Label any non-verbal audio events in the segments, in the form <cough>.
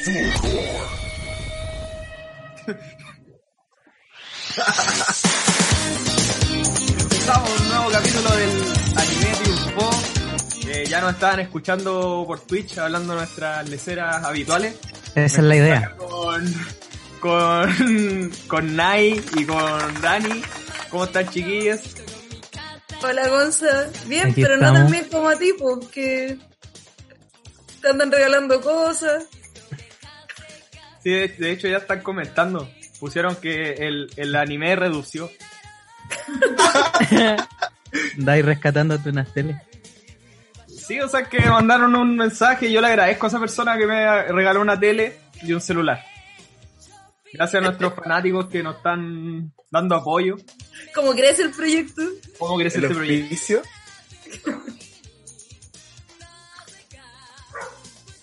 Estamos en un nuevo capítulo del anime Triunfo. Eh, ya nos estaban escuchando por Twitch hablando nuestras leceras habituales. Esa es la idea. Con, con, con Nai y con Dani. ¿Cómo están chiquillos? Hola Gonza, bien, Aquí pero no tan bien como a ti, porque te andan regalando cosas. Sí, de, de hecho ya están comentando. Pusieron que el, el anime redució. <laughs> Dai rescatándote unas teles. Sí, o sea que me mandaron un mensaje y yo le agradezco a esa persona que me regaló una tele y un celular. Gracias a nuestros fanáticos que nos están dando apoyo. ¿Cómo crees el proyecto? ¿Cómo crece el este proyecto?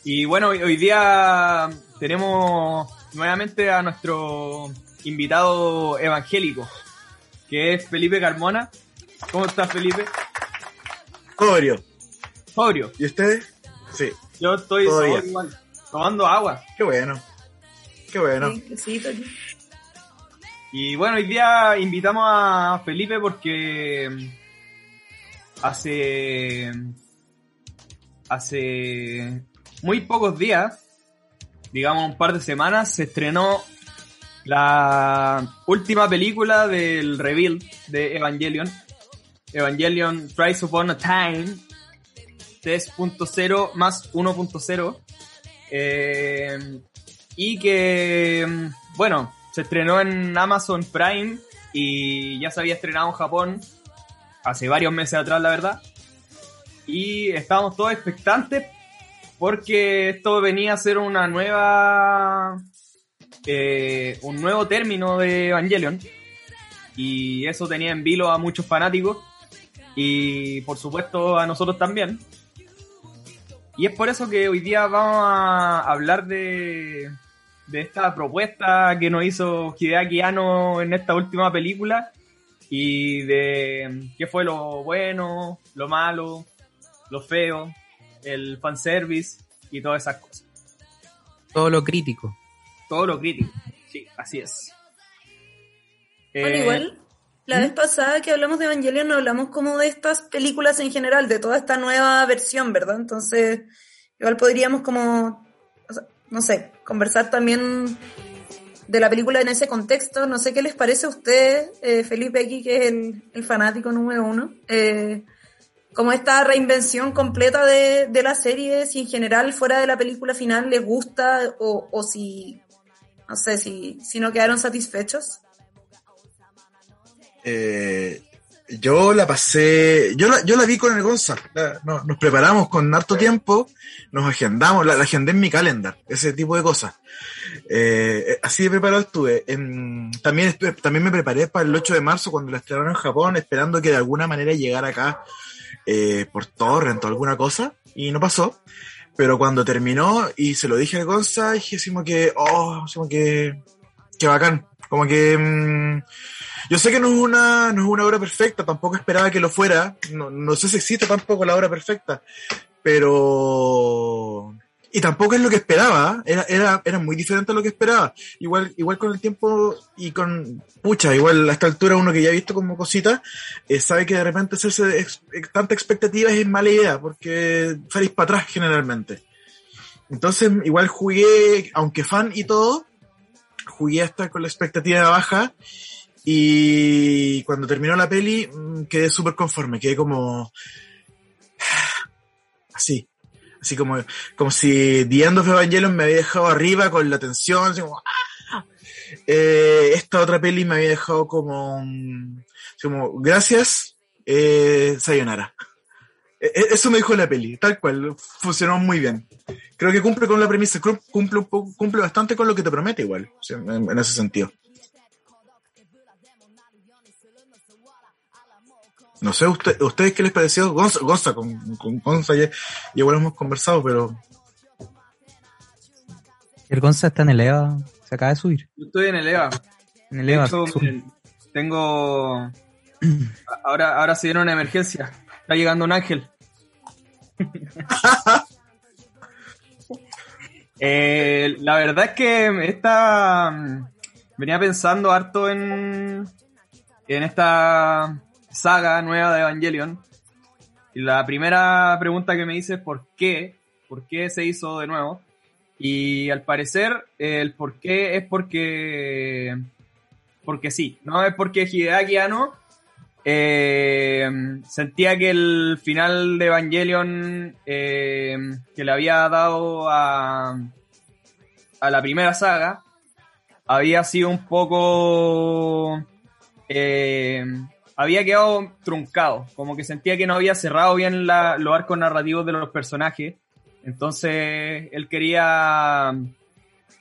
Y bueno, hoy día tenemos nuevamente a nuestro invitado evangélico, que es Felipe Carmona. ¿Cómo estás, Felipe? Sobrio. Sobrio. ¿Y ustedes? Sí. Yo estoy Todavía. sobrio igual, tomando agua. Qué bueno. Qué bueno. Sí, aquí. Y bueno, hoy día invitamos a Felipe porque hace hace muy pocos días, digamos un par de semanas, se estrenó la última película del reveal de Evangelion, Evangelion Rise Upon a Time 3.0 más 1.0 eh, y que mm, bueno se estrenó en Amazon Prime y ya se había estrenado en Japón hace varios meses atrás la verdad. Y estábamos todos expectantes porque esto venía a ser una nueva eh, un nuevo término de Evangelion. Y eso tenía en vilo a muchos fanáticos. Y por supuesto a nosotros también. Y es por eso que hoy día vamos a hablar de, de esta propuesta que nos hizo Hideaki Anno en esta última película. Y de qué fue lo bueno, lo malo, lo feo, el fanservice y todas esas cosas. Todo lo crítico. Todo lo crítico. Sí, así es. Bueno, Eh, igual, la ¿Mm? vez pasada que hablamos de Evangelion, no hablamos como de estas películas en general, de toda esta nueva versión, ¿verdad? Entonces, igual podríamos como, o sea, no sé, conversar también de la película en ese contexto. No sé qué les parece a usted, eh, Felipe aquí, que es el, el fanático número uno. Eh, como esta reinvención completa de, de la serie, si en general fuera de la película final les gusta o, o si, no sé, si, si no quedaron satisfechos. Eh, yo la pasé, yo la, yo la vi con el Gonza. La- no- nos preparamos con harto tiempo, nos agendamos, la, la agendé en mi calendar, ese tipo de cosas. Eh, así de preparado estuve. También, estuve- también me preparé para el 8 de marzo cuando la estrenaron en Japón, esperando que de alguna manera llegara acá eh, por torrent o alguna cosa, y no pasó. Pero cuando terminó y se lo dije al Gonza, como que, oh, como que, que bacán. Como que, mm, yo sé que no es una, no es una obra perfecta, tampoco esperaba que lo fuera. No, no sé si existe tampoco la obra perfecta. Pero. Y tampoco es lo que esperaba. Era, era, era muy diferente a lo que esperaba. Igual, igual con el tiempo y con. Pucha, igual a esta altura uno que ya ha visto como cositas, eh, sabe que de repente hacerse ex- ex- tanta expectativa es mala idea, porque salís para atrás generalmente. Entonces, igual jugué, aunque fan y todo, jugué hasta con la expectativa baja. Y cuando terminó la peli, mm, quedé súper conforme, quedé como. <sighs> Así. Así como, como si The End of me había dejado arriba con la tensión, ¡ah! Eh, esta otra peli me había dejado como, como gracias, eh, Sayonara. E- e- Eso me dijo la peli, tal cual, funcionó muy bien. creo que cumple con la premisa, cumple, cumple bastante con lo que te promete igual, en ese sentido. No sé, usted, ¿ustedes qué les pareció? Gonza, Gonza con, con Gonza ya, ya igual hemos conversado, pero El Gonza está en el EVA, se acaba de subir. Yo estoy en el EVA. En el EVA. hecho, miren, tengo. Ahora, ahora se viene una emergencia. Está llegando un ángel. <laughs> Eh, la verdad es que esta. mm, Venía pensando harto en. En esta saga nueva de Evangelion. Y la primera pregunta que me hice es: ¿por qué? ¿Por qué se hizo de nuevo? Y al parecer, el por qué es porque porque sí, no es porque Hideaki Anno eh, sentía que el final de Evangelion eh, que le había dado a, a la primera saga había sido un poco eh, había quedado truncado, como que sentía que no había cerrado bien la- los arcos narrativos de los personajes, entonces él quería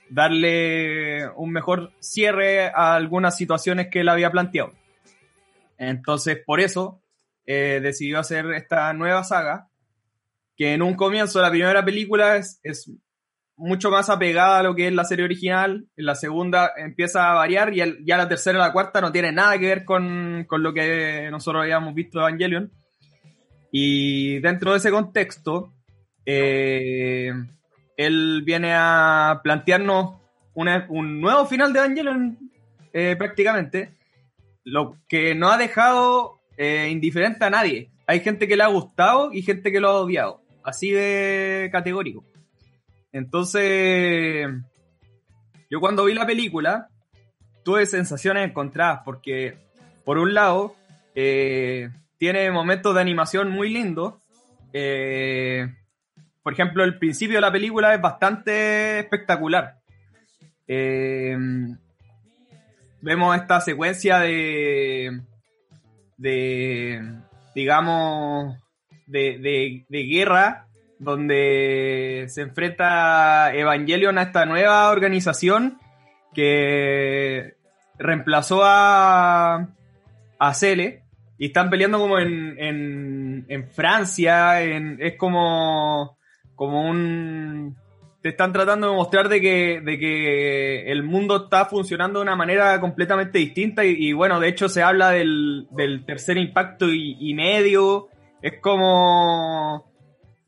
darle un mejor cierre a algunas situaciones que él había planteado. Entonces, por eso, eh, decidió hacer esta nueva saga, que en un comienzo la primera película es, es mucho más apegada a lo que es la serie original, la segunda empieza a variar y ya la tercera y la cuarta no tiene nada que ver con, con lo que nosotros habíamos visto de Evangelion. Y dentro de ese contexto, eh, él viene a plantearnos un nuevo final de Evangelion eh, prácticamente, lo que no ha dejado eh, indiferente a nadie. Hay gente que le ha gustado y gente que lo ha odiado, así de categórico. Entonces, yo cuando vi la película, tuve sensaciones encontradas, porque por un lado, eh, tiene momentos de animación muy lindos. eh, por ejemplo, el principio de la película es bastante espectacular. Eh, vemos esta secuencia de, de digamos, de, de- de guerra, donde se enfrenta Evangelion a esta nueva organización que reemplazó a, a Cele y están peleando como en, en, Francia, en, es como, como un... Te están tratando de mostrar de que, de que el mundo está funcionando de una manera completamente distinta y, y bueno, de hecho se habla del, del tercer impacto y, y medio, es como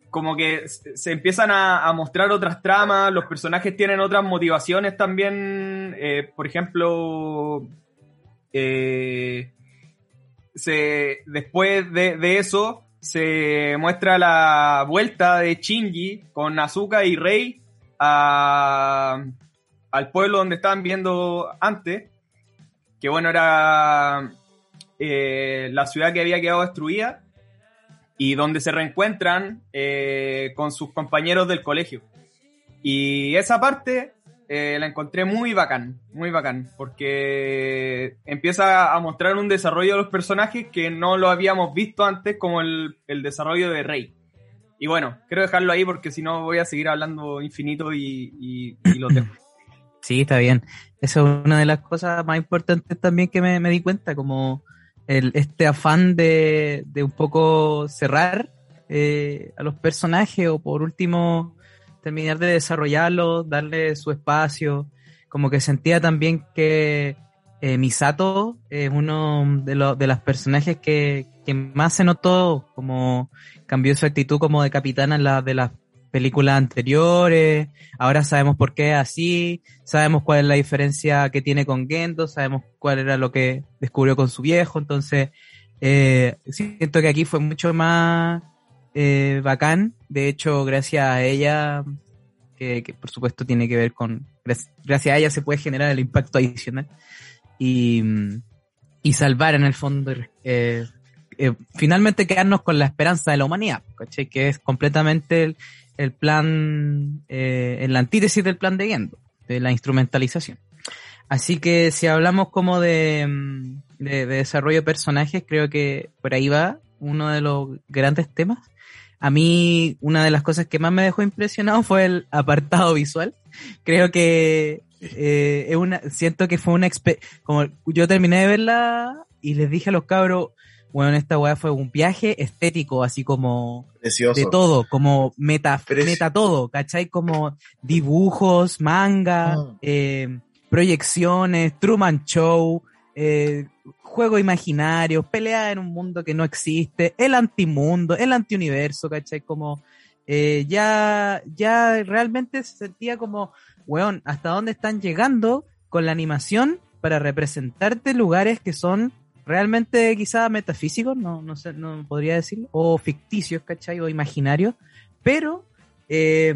como que se empiezan a, mostrar otras tramas, los personajes tienen otras motivaciones también, eh, por ejemplo, eh, se, después de, de eso se muestra la vuelta de Shinji con Azuka y Rei a, al pueblo donde estaban viendo antes, que bueno, era eh, la ciudad que había quedado destruida y donde se reencuentran eh, con sus compañeros del colegio. Y esa parte eh, la encontré muy bacán, muy bacán, porque empieza a mostrar un desarrollo de los personajes que no lo habíamos visto antes, como el, el desarrollo de Rey. Y bueno, quiero dejarlo ahí porque si no voy a seguir hablando infinito y, y, lo dejo. <laughs> Sí, está bien. Eso es una de las cosas más importantes también que me, me di cuenta, como el, este afán de, de un poco cerrar eh, a los personajes o por último terminar de desarrollarlos, darle su espacio. Como que sentía también que eh, Misato es uno de, los de las personajes que, que más se notó, como cambió su actitud como de capitana en la de las películas anteriores, ahora sabemos por qué es así, sabemos cuál es la diferencia que tiene con Gendo, sabemos cuál era lo que descubrió con su viejo, entonces eh, siento que aquí fue mucho más eh, bacán, de hecho gracias a ella, que, por supuesto tiene que ver con, gracias, a ella se puede generar el impacto adicional y, y salvar en el fondo eh, eh, finalmente quedarnos con la esperanza de la humanidad. Que es completamente el plan, eh, en la antítesis del plan de Gendo, de la instrumentalización. Así que si hablamos como de, de, de desarrollo de personajes, creo que por ahí va uno de los grandes temas. a mí una de las cosas que más me dejó impresionado fue el apartado visual. Creo que eh, es una, siento que fue una como yo terminé de verla y les dije a los cabros, bueno, esta weá fue un viaje estético, así como Precioso. de todo, como meta, meta todo, ¿cachai? Como dibujos, manga, Ah. eh, proyecciones, Truman Show, eh, juego imaginario, pelea en un mundo que no existe, el antimundo, el antiuniverso, ¿cachai? Como eh, ya, ya realmente se sentía como, weón, ¿hasta dónde están llegando con la animación para representarte lugares que son realmente quizá metafísicos, no, no sé, no podría decirlo, o ficticios, ¿cachai? O imaginarios, pero eh,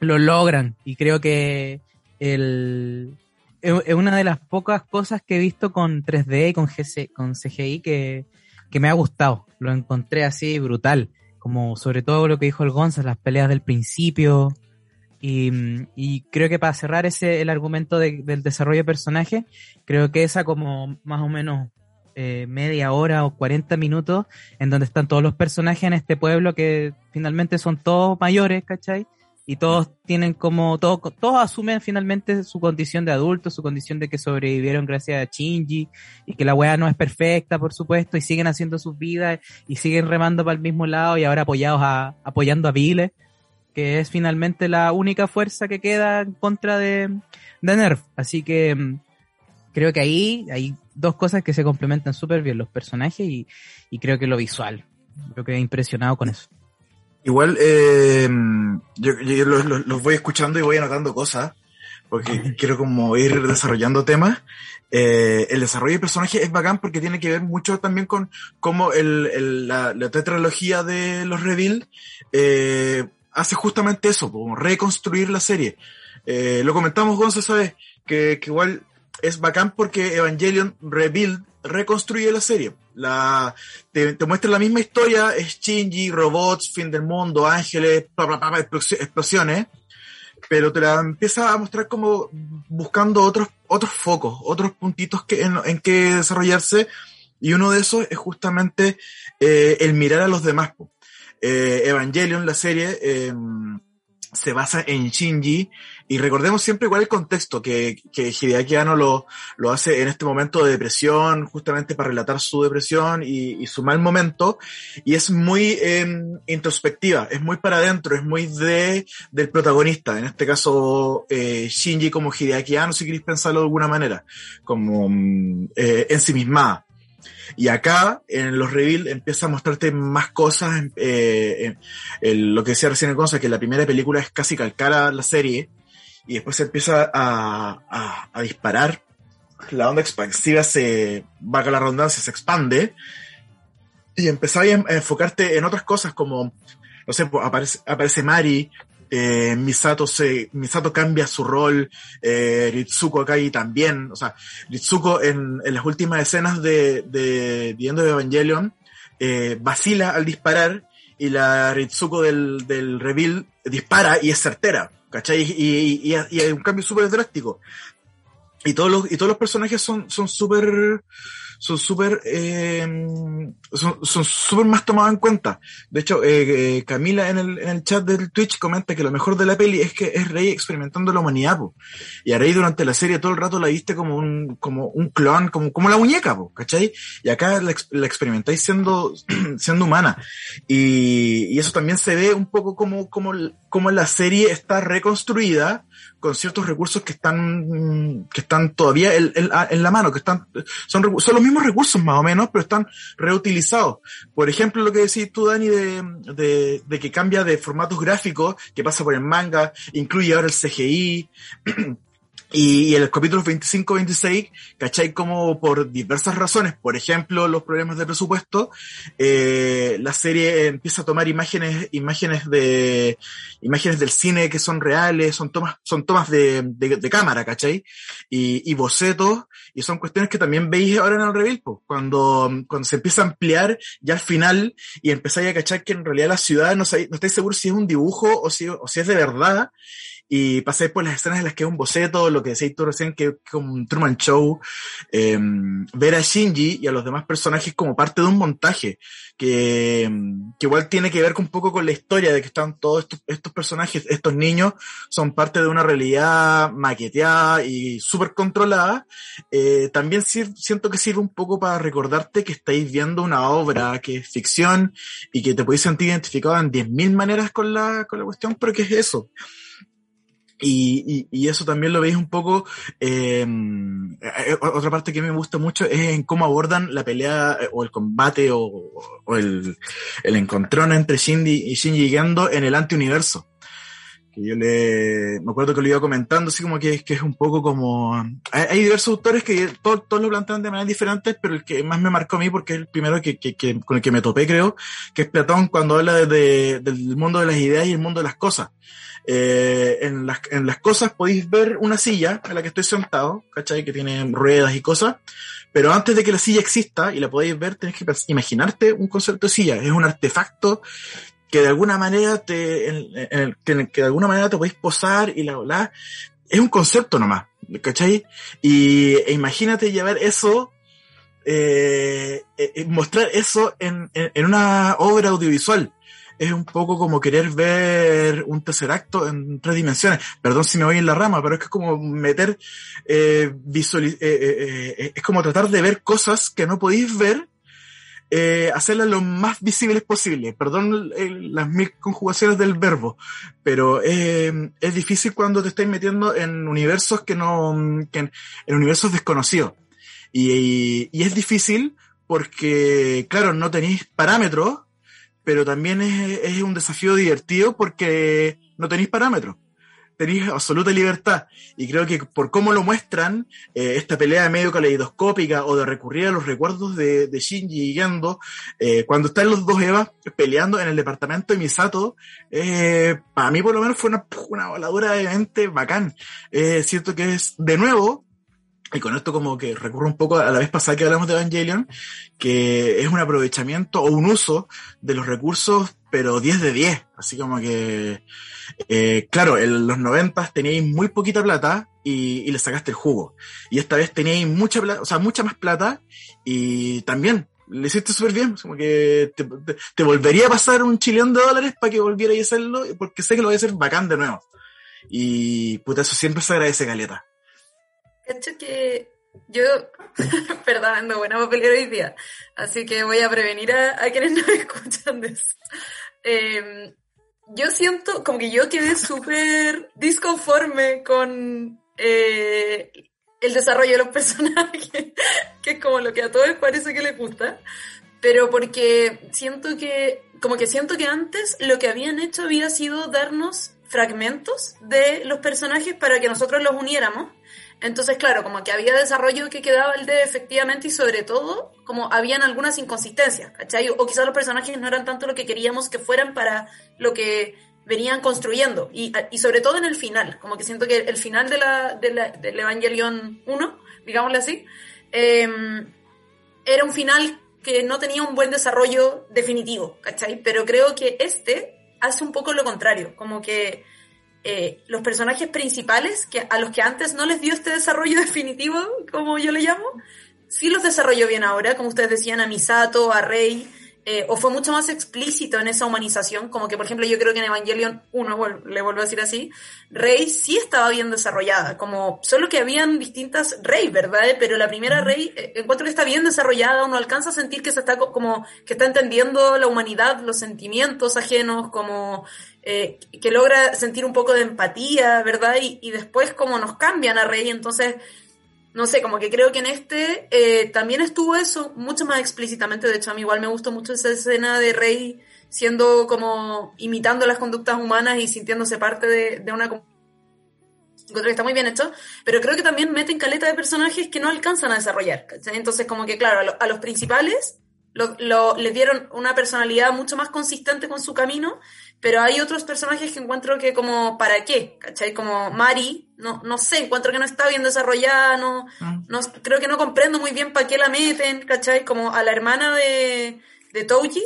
lo logran y creo que el, es es una de las pocas cosas que he visto con 3D y con, GC, con CGI que, que me ha gustado. Lo encontré así brutal, como sobre todo lo que dijo el Gonzalo, las peleas del principio. Y, creo que para cerrar ese el argumento de- del desarrollo de personaje, creo que esa como más o menos eh, media hora o 40 minutos en donde están todos los personajes en este pueblo que finalmente son todos mayores, ¿cachai? Y todos tienen como, todos, todos asumen finalmente su condición de adultos, su condición de que sobrevivieron gracias a Shinji y que la weá no es perfecta, por supuesto, y siguen haciendo sus vidas y siguen remando para el mismo lado y ahora apoyados a, apoyando a Vile, que es finalmente la única fuerza que queda en contra de, de Nerf. Así que mm, creo que ahí hay dos cosas que se complementan súper bien, los personajes y, y creo que lo visual. Creo que he impresionado con eso. Igual, eh, yo, yo los, los- los voy escuchando y voy anotando cosas, porque quiero como ir desarrollando temas. Eh, el desarrollo de personajes es bacán porque tiene que ver mucho también con cómo el, el- la, la tetralogía de los Reveal eh, hace justamente eso, como reconstruir la serie. Eh, lo comentamos, Gonzo, ¿sabes? Que, que igual es bacán porque Evangelion Rebuild reconstruye la serie. La, te, te muestra la misma historia, es Shinji, robots, fin del mundo, ángeles, explosiones, pero te la empieza a mostrar como buscando otros, otros focos, otros puntitos que, en, que desarrollarse, y uno de esos es justamente eh, el mirar a los demás. Eh, Evangelion, la serie, eh, se basa en Shinji, y recordemos siempre igual el contexto, que, que Hideaki Anno lo, lo hace en este momento de depresión, justamente para relatar su depresión y, su mal momento, y es muy eh, introspectiva, es muy para adentro, es muy de del protagonista, en este caso eh, Shinji como Hideaki Anno, si queréis pensarlo de alguna manera, como mm, eh, ensimismada. Y acá, en los reveal, empieza a mostrarte más cosas. eh, en- lo que decía recién el que la primera película es casi calcar a la serie, y después se empieza a, a, a disparar. La onda expansiva se, vaga la redundancia, se expande. Y empezás a em- a enfocarte en otras cosas como, no sé, pues, aparece, aparece Mari, eh, Misato se, Misato cambia su rol, eh, Ritsuko y también, o sea, Ritsuko en, en las últimas escenas de, de of Evangelion, eh, vacila al disparar y la Ritsuko del, del reveal dispara y es certera, ¿cachai? Y, y- y hay un cambio súper drástico. Y todos los, y todos los personajes son, son súper, son súper, eh, son, son súper más tomados en cuenta. De hecho, eh, eh, Camila en el, en el chat del Twitch comenta que lo mejor de la peli es que es Rey experimentando la humanidad, po. Y a Rey durante la serie todo el rato la viste como un, como un clon, como, como la muñeca, po, ¿cachai? Y acá la, la experimentáis siendo, <clears throat> siendo humana. Y, y eso también se ve un poco como, como, como la serie está reconstruida con ciertos recursos que están, que están todavía en, en- en la mano, que están, son, son los mismos recursos más o menos, pero están reutilizados. Por ejemplo, lo que decís tú, Dani, de, de, de que cambia de formatos gráficos, que pasa por el manga, incluye ahora el CGI, <clears throat> y, y en los capítulos 25-26, ¿cachai? Como por diversas razones, por ejemplo, los problemas de presupuesto, eh, la serie empieza a tomar imágenes, imágenes de, imágenes del cine que son reales, son tomas, son tomas de, de, de cámara, ¿cachai? Y, y bocetos, y son cuestiones que también veis ahora en el reveal, po, cuando, cuando se empieza a ampliar ya al final y empezáis a cachar que en realidad la ciudad no, no estáis seguros si es un dibujo o si, o si es de verdad. Y pasáis por las escenas en las que es un boceto, lo que decís tú recién, que es como un Truman Show, eh, ver a Shinji y a los demás personajes como parte de un montaje, que, que igual tiene que ver un poco con la historia de que están todos estos, estos personajes, estos niños, son parte de una realidad maqueteada y súper controlada, eh, también siento que sirve un poco para recordarte que estáis viendo una obra que es ficción y que te podéis sentir identificado en 10.000 maneras con la, con la cuestión, pero que es eso. Y, y, eso también lo veis un poco. Eh, eh, otra parte que me gusta mucho es en cómo abordan la pelea eh, o el combate o, o el, el, encontrón entre Shinji y Shinji Gendo en el antiuniverso. Yo le. Me acuerdo que lo iba comentando, así como que, que es un poco como. Hay, diversos autores que todos, todos lo plantean de maneras diferentes, pero el que más me marcó a mí, porque es el primero que, que, con el que me topé, creo, que es Platón cuando habla de, del mundo de las ideas y el mundo de las cosas eh, en, las, en las cosas podéis ver una silla en la que estoy sentado, ¿cachai? Que tiene ruedas y cosas. Pero antes de que la silla exista y la podéis ver, tenéis que imaginarte un concepto de silla. Es un artefacto que de alguna manera te, en, que de alguna manera te podéis posar y la, la es un concepto nomás, ¿cachai? Y e imagínate llevar eso, eh, eh, mostrar eso en, en, en, una obra audiovisual es un poco como querer ver un tercer acto en tres dimensiones. Perdón si me voy en la rama, pero es que es como meter, eh, visualiz eh, eh, eh, es como tratar de ver cosas que no podéis ver, eh, hacerlas lo más visibles posible. Perdón las mil conjugaciones del verbo, pero es difícil cuando te estáis metiendo en universos que no, que en, en universos desconocidos. Y, y, y es difícil porque, claro, no tenéis parámetros pero también es, es un desafío divertido porque no tenéis parámetros tenéis absoluta libertad. Y creo que por cómo lo muestran, eh, esta pelea medio caleidoscópica o de recurrir a los recuerdos de, de Shinji y Gendo, eh, cuando están los dos Evas peleando en el departamento de Misato, eh, para mí por lo menos fue una, una voladura de mente bacán. Es cierto que es, de nuevo, y con esto como que recurro un poco a la vez pasada que hablamos de Evangelion, que es un aprovechamiento o un uso de los recursos, pero 10 de 10. Así como que, eh, claro, en los 90 teníais muy poquita plata y, y, le sacaste el jugo. Y esta vez teníais mucha plata, o sea, mucha más plata y también le hiciste súper bien. Como que te, te, volvería a pasar un chillón de dólares para que volviera a hacerlo, porque sé que lo voy a hacer bacán de nuevo. Y puta, eso siempre se agradece, Galeta. Cacho que yo, <laughs> perdón, ando buena papelera hoy día, así que voy a prevenir a, a quienes no <laughs> escuchan de eso. Eh, yo siento como que yo quedé súper disconforme con eh, el desarrollo de los <laughs> personajes, que es como lo que a todos parece que les gusta, pero porque siento que, como que siento que antes lo que habían hecho había sido darnos fragmentos de los personajes para que nosotros los uniéramos entonces, claro, como que había desarrollo que quedaba el de efectivamente y sobre todo, como habían algunas inconsistencias, ¿cachai? O quizás los personajes no eran tanto lo que queríamos que fueran para lo que venían construyendo. Y, sobre todo en el final, como que siento que el final de la, de la, del Evangelion 1, digámosle así, eh, era un final que no tenía un buen desarrollo definitivo, ¿cachai? Pero creo que este hace un poco lo contrario, como que eh, los personajes principales, que a los que antes no les dio este desarrollo <laughs> definitivo, como yo le llamo, sí los desarrolló bien ahora, como ustedes decían, a Misato, a Rey, eh, o fue mucho más explícito en esa humanización, como que por ejemplo yo creo que en Evangelion 1, le vuelvo a decir así, Rey sí estaba bien desarrollada, como solo que habían distintas Rey, ¿verdad? Pero la primera Rey, eh, encuentro que está bien desarrollada, uno alcanza a sentir que se está como, que está entendiendo la humanidad, los sentimientos ajenos, como eh, que logra sentir un poco de empatía, ¿verdad? Y, y después como nos cambian a Rey, entonces no sé, como que creo que en este eh, también estuvo eso mucho más explícitamente. De hecho, a mí igual me gustó mucho esa escena de Rey siendo como imitando las conductas humanas y sintiéndose parte de, una encuentro que está muy bien hecho, pero creo que también meten caleta de personajes que no alcanzan a desarrollar. Entonces, como que, claro, a los principales lo, lo, les dieron una personalidad mucho más consistente con su camino pero hay otros personajes que encuentro que como, ¿para qué? ¿Cachai? Como Mari, no, no sé, encuentro que no está bien desarrollada, no, mm. no creo que no comprendo muy bien para qué la meten, ¿cachai? Como a la hermana de, de Touji,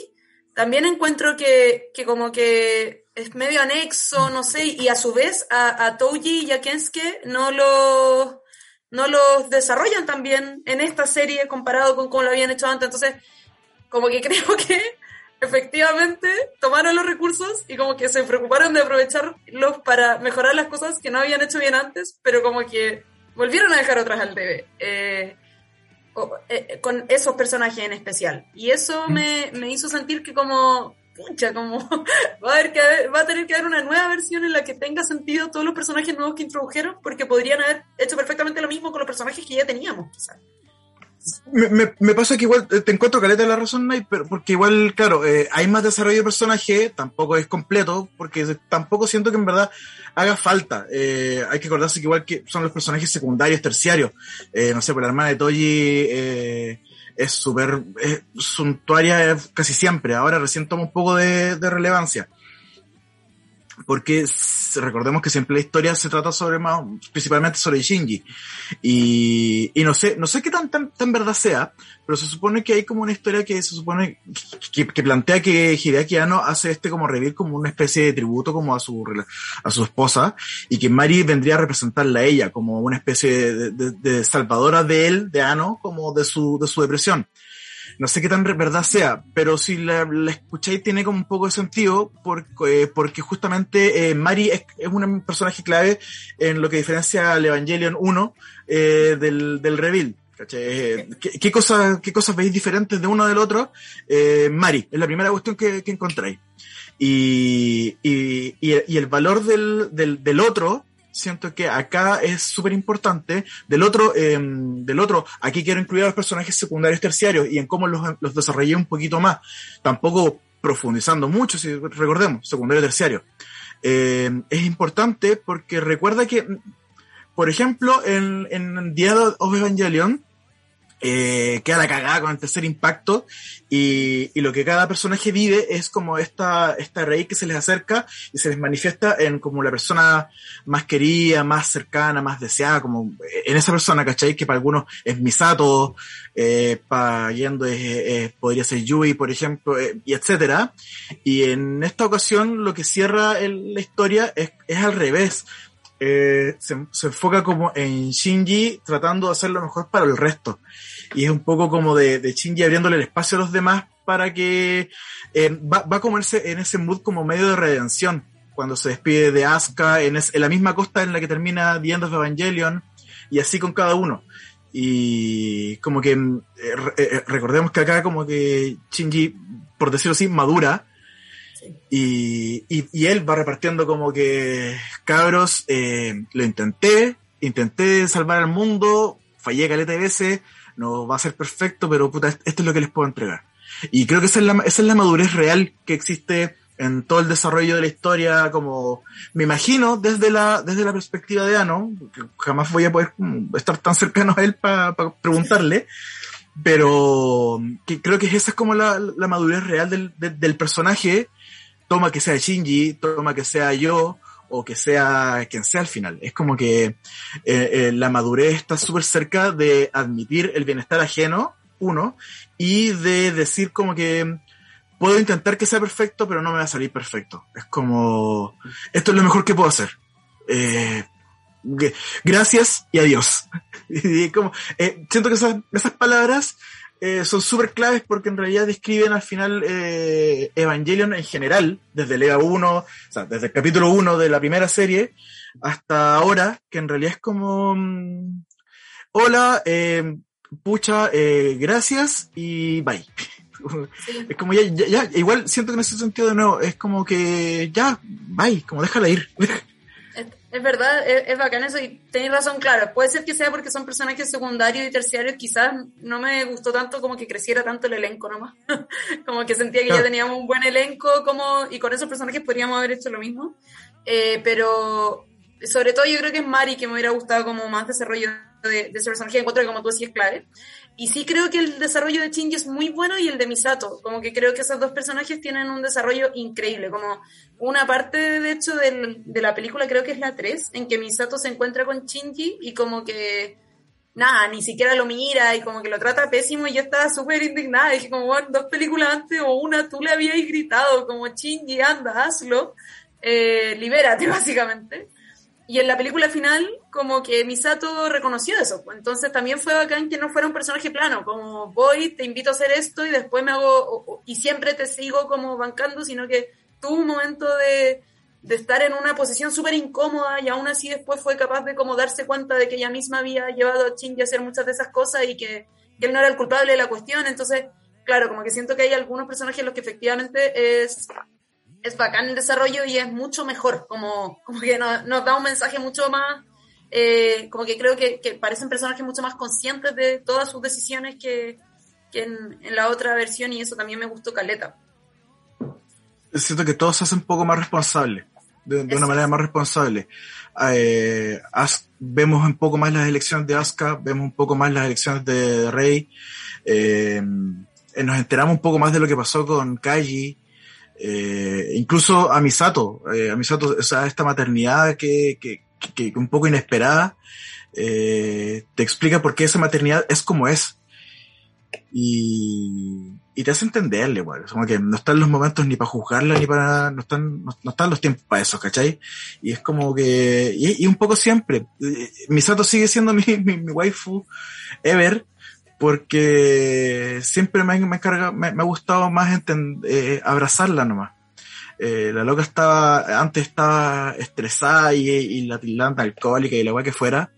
también encuentro que, que como que es medio anexo, no sé, y a su vez a, a Touji y a Kensuke no los no los desarrollan también en esta serie comparado con cómo lo habían hecho antes. Entonces, como que <laughs> creo que efectivamente tomaron los recursos y como que se preocuparon de aprovecharlos para mejorar las cosas que no habían hecho bien antes, pero como que volvieron a dejar otras al debe. Eh, eh, con esos personajes en especial. Y eso me, me hizo sentir que como, pucha, como <laughs> va a, haber que haber- va a tener que haber una nueva versión en la que tenga sentido todos los personajes nuevos que introdujeron, porque podrían haber hecho perfectamente lo mismo con los personajes que ya teníamos, quizás. Me, me- pasa que igual eh, te encuentro caleta de la razón, pero porque igual, claro, eh, hay más desarrollo de personaje, tampoco es completo, porque tampoco siento que en verdad haga falta. Eh, hay que acordarse que igual que son los personajes secundarios, terciarios. Eh, no sé, por la hermana de Toji es súper suntuaria casi siempre. Ahora recién toma un poco de relevancia. Porque recordemos que siempre la historia se trata sobre más, principalmente sobre Shinji. Y, y no sé, no sé qué tan, tan, tan verdad sea, pero se supone que hay como una historia que se supone que, que plantea que Hideaki Anno hace este como reveal como una especie de tributo como a su a su esposa y que Mari vendría a representarla a ella como una especie de, de- de salvadora de él, de Anno, como de su, de su depresión. No sé qué tan verdad sea, pero si la, la escucháis tiene como un poco de sentido porque, eh, porque justamente eh, Mari es, es un personaje clave en lo que diferencia al Evangelion 1 eh, del, del reveal. Eh, ¿Qué, qué cosas, ¿Qué cosas veis diferentes de uno del otro? Eh, Mari, es la primera cuestión que, que encontráis. Y, y, y el valor del, del, del otro, siento que acá es súper importante. Del otro, eh, del otro, aquí quiero incluir a los personajes secundarios terciarios y en cómo los, los desarrollé un poquito más. Tampoco profundizando mucho, si recordemos, secundario terciario. Eh, es importante porque recuerda que, por ejemplo, en, en The End of Evangelion, eh, queda la cagada con el tercer impacto y, y lo que cada personaje vive es como esta, esta raíz que se les acerca y se les manifiesta en como la persona más querida, más cercana, más deseada, como en esa persona, ¿cachai? Que para algunos es Misato, eh, para Yendo es, podría ser Yui, por ejemplo, eh, y etcétera. Y en esta ocasión lo que cierra la historia es al revés. Eh, se, se enfoca como en Shinji tratando de hacer lo mejor para el resto. Y es un poco como de, de Shinji abriéndole el espacio a los demás para que eh, va, va como en ese, en ese mood como medio de redención. Cuando se despide de Asuka en, la misma costa en la que termina The End Evangelion. Y así con cada uno. Y como que eh, recordemos que acá como que Shinji, por decirlo así, madura. Y, y, y él va repartiendo como que, cabros, eh, lo intenté, intenté salvar al mundo, fallé caleta de veces, no va a ser perfecto, pero puta, esto es lo que les puedo entregar. Y creo que esa es la, esa es la madurez real que existe en todo el desarrollo de la historia, como me imagino desde la, desde la perspectiva de Ano, que jamás voy a poder mm, estar tan cercano a él para preguntarle, pero que creo que esa es como la, la madurez real del, del, personaje, toma que sea Shinji, toma que sea yo, o que sea quien sea al final. Es como que eh, eh, la madurez está súper cerca de admitir el bienestar ajeno, uno, y de decir como que puedo intentar que sea perfecto, pero no me va a salir perfecto. Es como, esto es lo mejor que puedo hacer. Eh, gracias y adiós. <laughs> y como, eh, siento que esas, esas palabras eh, son súper claves porque en realidad describen al final eh, Evangelion en general, desde el EVA 1, o sea, desde el capítulo 1 de la primera serie hasta ahora, que en realidad es como, mm, hola, eh, pucha, eh, gracias y bye. Sí. <laughs> Es como ya, ya, ya, igual siento que en ese sentido de nuevo, es como que ya, bye, como déjala ir. <laughs> Es, verdad, es, es bacán eso y tenéis razón, claro. Puede ser que sea porque son personajes secundarios y terciarios, quizás no me gustó tanto como que creciera tanto el elenco nomás. <laughs> como que sentía que Claro. ya teníamos un buen elenco como y con esos personajes podríamos haber hecho lo mismo. Eh, pero sobre todo yo creo que es Mari que me hubiera gustado como más desarrollo de, de ese personaje, encuentro que como tú decías clave. Y sí creo que el desarrollo de Shinji es muy bueno y el de Misato, como que creo que esos dos personajes tienen un desarrollo increíble, como una parte de hecho del- de la película creo que es la 3, en que Misato se encuentra con Shinji y como que nada, ni siquiera lo mira y como que lo trata pésimo y yo estaba súper indignada, dije como, dos películas antes o una, tú le habías gritado como Shinji, anda, hazlo, eh, libérate <laughs> básicamente. Y en la película final, como que Misato reconoció eso. Entonces también fue bacán que no fuera un personaje plano, como voy, te invito a hacer esto y después me hago, y siempre te sigo como bancando, sino que tuvo un momento de, de estar en una posición súper incómoda y aún así después fue capaz de como darse cuenta de que ella misma había llevado a Shinji a hacer muchas de esas cosas y que, que él no era el culpable de la cuestión. Entonces, claro, como que siento que hay algunos personajes en los que efectivamente es es bacán el desarrollo y es mucho mejor, como, como que nos, nos da un mensaje mucho más, eh, como que creo que, que, parecen personajes mucho más conscientes de todas sus decisiones que, que en, en, la otra versión y eso también me gustó Caleta. Siento que todos se hacen un poco más responsables, de, de una manera más responsable. Eh, As, vemos un poco más las elecciones de Asuka, vemos un poco más las elecciones de Rey, eh, nos enteramos un poco más de lo que pasó con Kaji, eh, incluso a Misato, eh, a Misato, o sea, esta maternidad que, que, que, un poco inesperada, eh, te explica por qué esa maternidad es como es. Y, y te hace entenderle, bueno, como que no están los momentos ni para juzgarla, ni para, no están, no, no están los tiempos para eso, ¿cachai? Y es como que, y, y un poco siempre, eh, Misato sigue siendo mi, mi, mi waifu ever, porque siempre me, me, carga, me, me ha gustado más eh, abrazarla nomás. Eh, la loca estaba, antes estaba estresada y, y la alcohólica y la weá que fuera,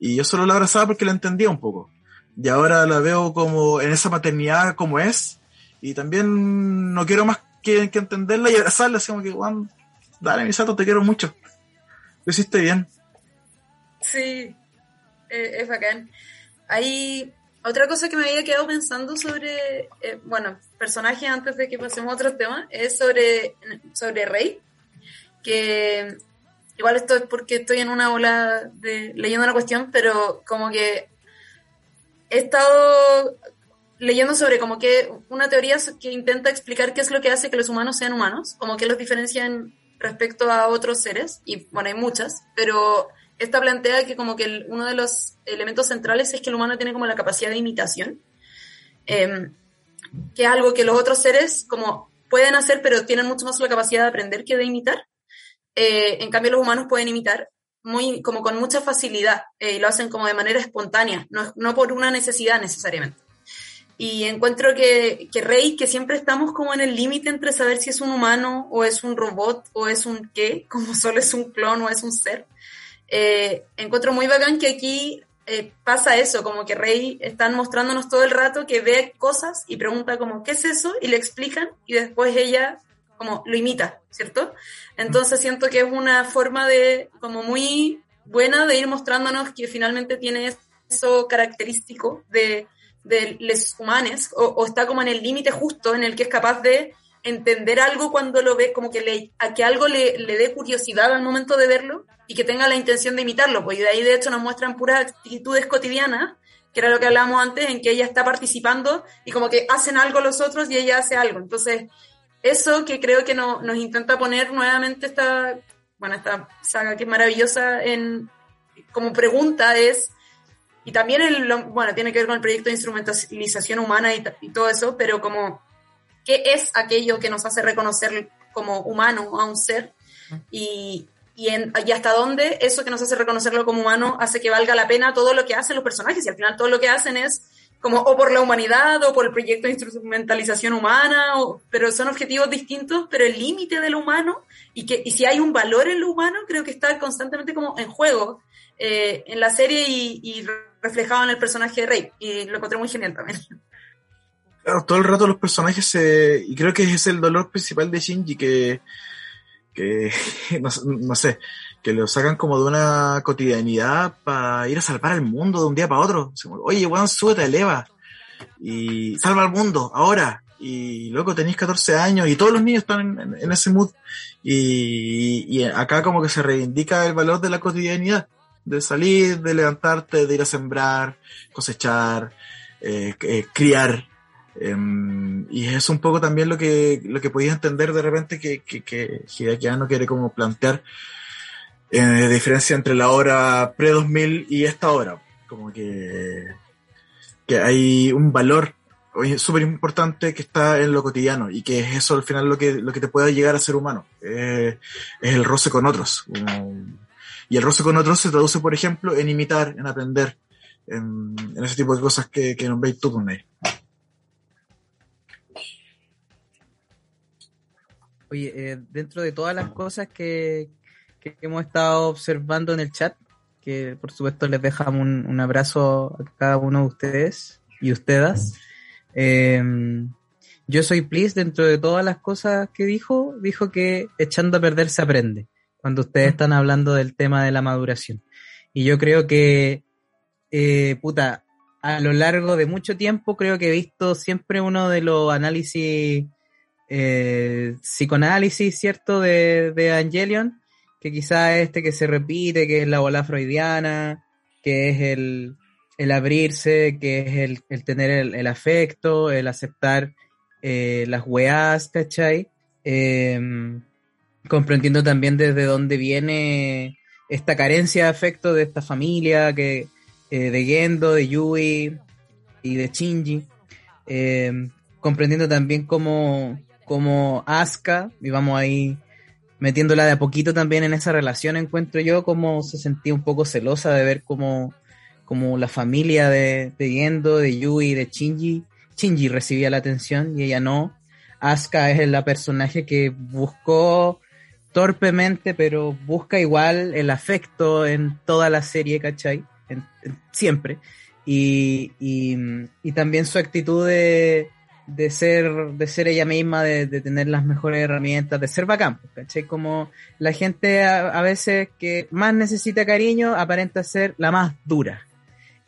y yo solo la abrazaba porque la entendía un poco. Y ahora la veo como en esa maternidad como es, y también no quiero más que, que entenderla y abrazarla, así como que, Juan, dale, mi sato, te quiero mucho. Lo hiciste bien. Sí, eh, es bacán. Ahí otra cosa que me había quedado pensando sobre, eh, bueno, personaje antes de que pasemos a otro tema, es sobre, sobre Rey, que igual esto es porque estoy en una ola de leyendo una cuestión, pero como que he estado leyendo sobre como que una teoría que intenta explicar qué es lo que hace que los humanos sean humanos, como que los diferencian respecto a otros seres, y bueno, hay muchas, pero esta plantea que como que uno de los elementos centrales es que el humano tiene como la capacidad de imitación, eh, que es algo que los otros seres como pueden hacer, pero tienen mucho más la capacidad de aprender que de imitar. Eh, en cambio, los humanos pueden imitar muy, como con mucha facilidad eh, y lo hacen como de manera espontánea, no, no por una necesidad necesariamente. Y encuentro que, que Rey, que siempre estamos como en el límite entre saber si es un humano o es un robot o es un qué, <laughs> como solo es un clon o es un ser, eh, encuentro muy bacán que aquí eh, pasa eso, como que Rey están mostrándonos todo el rato que ve cosas y pregunta como, ¿qué es eso? Y le explican y después ella como lo imita, ¿cierto? Entonces siento que es una forma de, como muy buena de ir mostrándonos que finalmente tiene eso característico de, de los humanos o, o está como en el límite justo en el que es capaz de entender algo cuando lo ve, como que le, a que algo le, le dé curiosidad al momento de verlo y que tenga la intención de imitarlo, pues y de ahí de hecho nos muestran puras actitudes cotidianas, que era lo que hablábamos antes, en que ella está participando y como que hacen algo los otros y ella hace algo. Entonces, eso que creo que no, nos intenta poner nuevamente esta, bueno, esta saga que es maravillosa en, como pregunta es, y también el, bueno, tiene que ver con el proyecto de instrumentalización humana y, y todo eso, pero como qué es aquello que nos hace reconocer como humano a un ser y, y, en, y, hasta dónde eso que nos hace reconocerlo como humano hace que valga la pena todo lo que hacen los personajes y al final todo lo que hacen es como o por la humanidad o por el proyecto de instrumentalización humana, o, pero son objetivos distintos, pero el límite de lo humano y que y si hay un valor en lo humano creo que está constantemente como en juego eh, en la serie y, y reflejado en el personaje de Rey y lo encontré muy genial también. Todo el rato los personajes se... Y creo que es el dolor principal de Shinji, que... que <laughs> no, sé, que lo sacan como de una cotidianidad para ir a salvar al mundo de un día para otro. Oye, weón, súbete, eleva. Y salva al mundo, ahora. Y luego tenéis 14 años y todos los niños están en, ese mood. Y, y acá como que se reivindica el valor de la cotidianidad. De salir, de levantarte, de ir a sembrar, cosechar, eh, eh, criar Um, y es un poco también lo que, lo que podías entender de repente que, que, que Hideaki quiere como plantear eh, diferencia entre la hora pre-2000 y esta hora. Como que, que hay un valor súper importante que está en lo cotidiano y que es eso al final lo que, lo que te puede llegar a ser humano. Eh, es el roce con otros. Um, y el roce con otros se traduce, por ejemplo, en imitar, en aprender, en, en ese tipo de cosas que, que veis tú con Eh, dentro de todas las cosas que, que hemos estado observando en el chat, que por supuesto les dejamos un, abrazo a cada uno de ustedes y ustedes. Eh, yo soy please dentro de todas las cosas que dijo, dijo que echando a perder se aprende, cuando ustedes están hablando del tema de la maduración. Y yo creo que, eh, puta, a lo largo de mucho tiempo creo que he visto siempre uno de los análisis, eh, psicoanálisis, ¿cierto?, de, de Angelion, que quizá este que se repite, que es la bola freudiana, que es el, el abrirse, que es el, el tener el, el, afecto, el aceptar eh, las weas, ¿cachai? Eh, comprendiendo también desde dónde viene esta carencia de afecto de esta familia, que eh, de Gendo, de Yui y de Shinji. Eh, comprendiendo también cómo, cómo Asuka, y vamos ahí metiéndola de a poquito también en esa relación, encuentro yo como se sentía un poco celosa de ver cómo la familia de, de Gendo, de Yui de Shinji, Shinji recibía la atención y ella no. Asuka es la personaje que buscó torpemente, pero busca igual el afecto en toda la serie, ¿cachai? En, siempre. Y, y, también su actitud de, de ser, de ser ella misma, de, tener las mejores herramientas, de ser bacán, ¿cachai? Como la gente a, a, veces que más necesita cariño aparenta ser la más dura.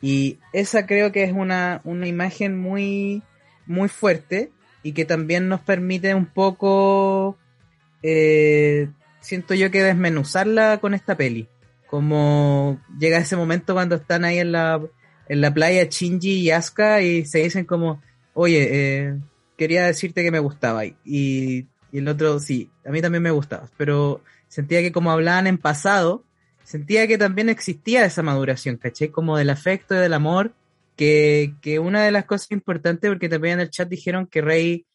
Y esa creo que es una, una imagen muy, muy fuerte y que también nos permite un poco, eh, siento yo que desmenuzarla con esta peli. Como llega ese momento cuando están ahí en la, en la playa Shinji y Asuka y se dicen como, oye, eh, quería decirte que me gustaba. Y, y el otro, sí, a mí también me gustaba. Pero sentía que como hablaban en pasado, sentía que también existía esa maduración, ¿caché? Como del afecto y del amor. Que, que una de las cosas importantes, porque también en el chat dijeron que Rey,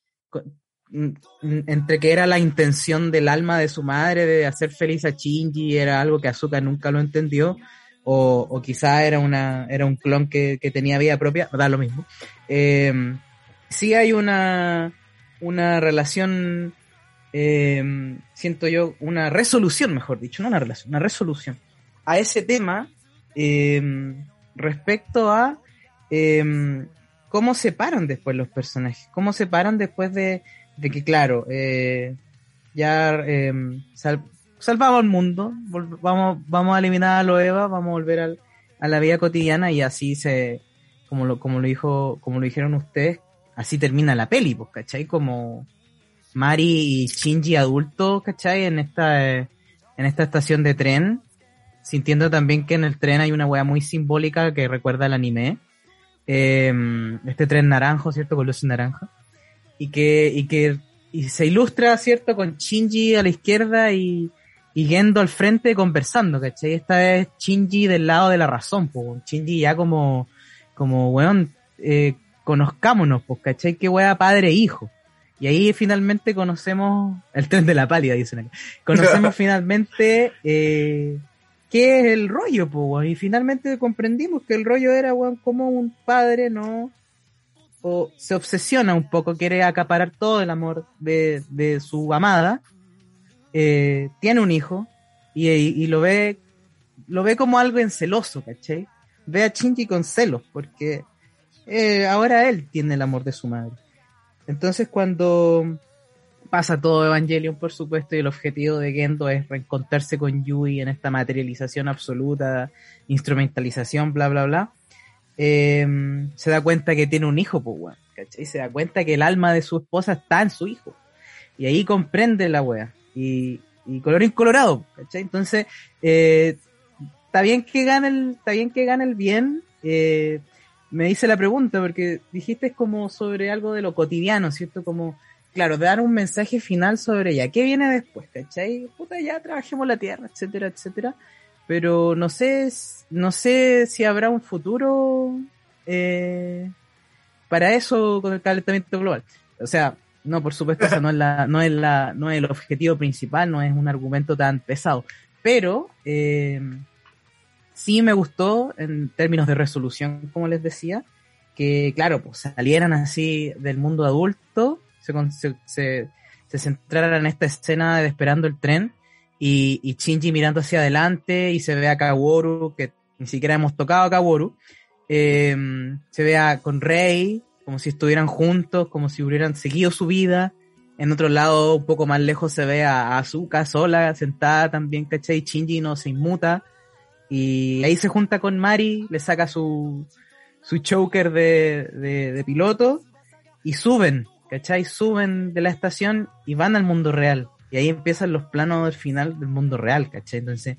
entre que era la intención del alma de su madre de hacer feliz a Shinji, era algo que Azuka nunca lo entendió, o, o quizá era, una, era un clon que, que tenía vida propia, da lo mismo. Eh, sí hay una, una relación, eh, siento yo, una resolución, mejor dicho, no una relación, una resolución a ese tema eh, respecto a eh, cómo se paran después los personajes, cómo se paran después de, de que, claro, eh, ya sal, salvamos al mundo, vamos, vamos a eliminar a Loeva, vamos a volver al, a la vida cotidiana y así se, como lo, como lo dijo, como lo dijeron ustedes, así termina la peli, pues, ¿cachai? Como Mari y Shinji adultos, ¿cachai? En esta, en esta estación de tren, sintiendo también que en el tren hay una wea muy simbólica que recuerda al anime. Eh, este tren naranjo, ¿cierto? Con luz naranja. Y que, y que y se ilustra, ¿cierto? Con Shinji a la izquierda y, y Gendo al frente conversando, ¿cachai? Esta es Shinji del lado de la razón, pues. Shinji ya como, como, weón, eh, conozcámonos, pues, ¿cachai? Que wea padre e hijo. Y ahí finalmente conocemos el tren de la pálida, dicen acá. Conocemos <laughs> finalmente eh, qué es el rollo, pues, y finalmente comprendimos que el rollo era, weón, como un padre, ¿no? O se obsesiona un poco, quiere acaparar todo el amor de, de su amada, eh, tiene un hijo, y, lo ve, lo ve como algo en celoso, ¿cachai? Ve a Shinji con celos, porque eh, ahora él tiene el amor de su madre. Entonces cuando pasa todo Evangelion, por supuesto, y el objetivo de Gendo es reencontrarse con Yui en esta materialización absoluta, instrumentalización, bla, bla, bla, eh, se da cuenta que tiene un hijo, pues, weón, ¿cachai? Se da cuenta que el alma de su esposa está en su hijo. Y ahí comprende la wea. Y, y colorín colorado, ¿cachai? Entonces, eh, está bien que gane el, bien que gane el bien, eh, me hice la pregunta porque dijiste como sobre algo de lo cotidiano, ¿cierto? Como, claro, dar un mensaje final sobre ya, ¿qué viene después? ¿Cachai? Puta, ya trabajemos la tierra, etcétera, etcétera. Pero no sé, no sé si habrá un futuro eh, para eso con el calentamiento global. O sea, no, por supuesto, eso no es la, no es la, no es el objetivo principal, no es un argumento tan pesado. Pero eh, sí me gustó en términos de resolución, como les decía, que claro, pues salieran así del mundo adulto, se, se, se, centraran en esta escena de esperando el tren y, y Shinji mirando hacia adelante y se ve a Kaworu, que ni siquiera hemos tocado a Kaworu, eh, se vea con Rei, como si estuvieran juntos, como si hubieran seguido su vida. En otro lado, un poco más lejos, se ve a Azuka sola, sentada también, ¿cachai? Shinji no se inmuta. Y ahí se junta con Mari, le saca su, su choker de, de, piloto y suben, ¿cachai? Suben de la estación y van al mundo real. Y ahí empiezan los planos del final del mundo real, ¿cachai? Entonces,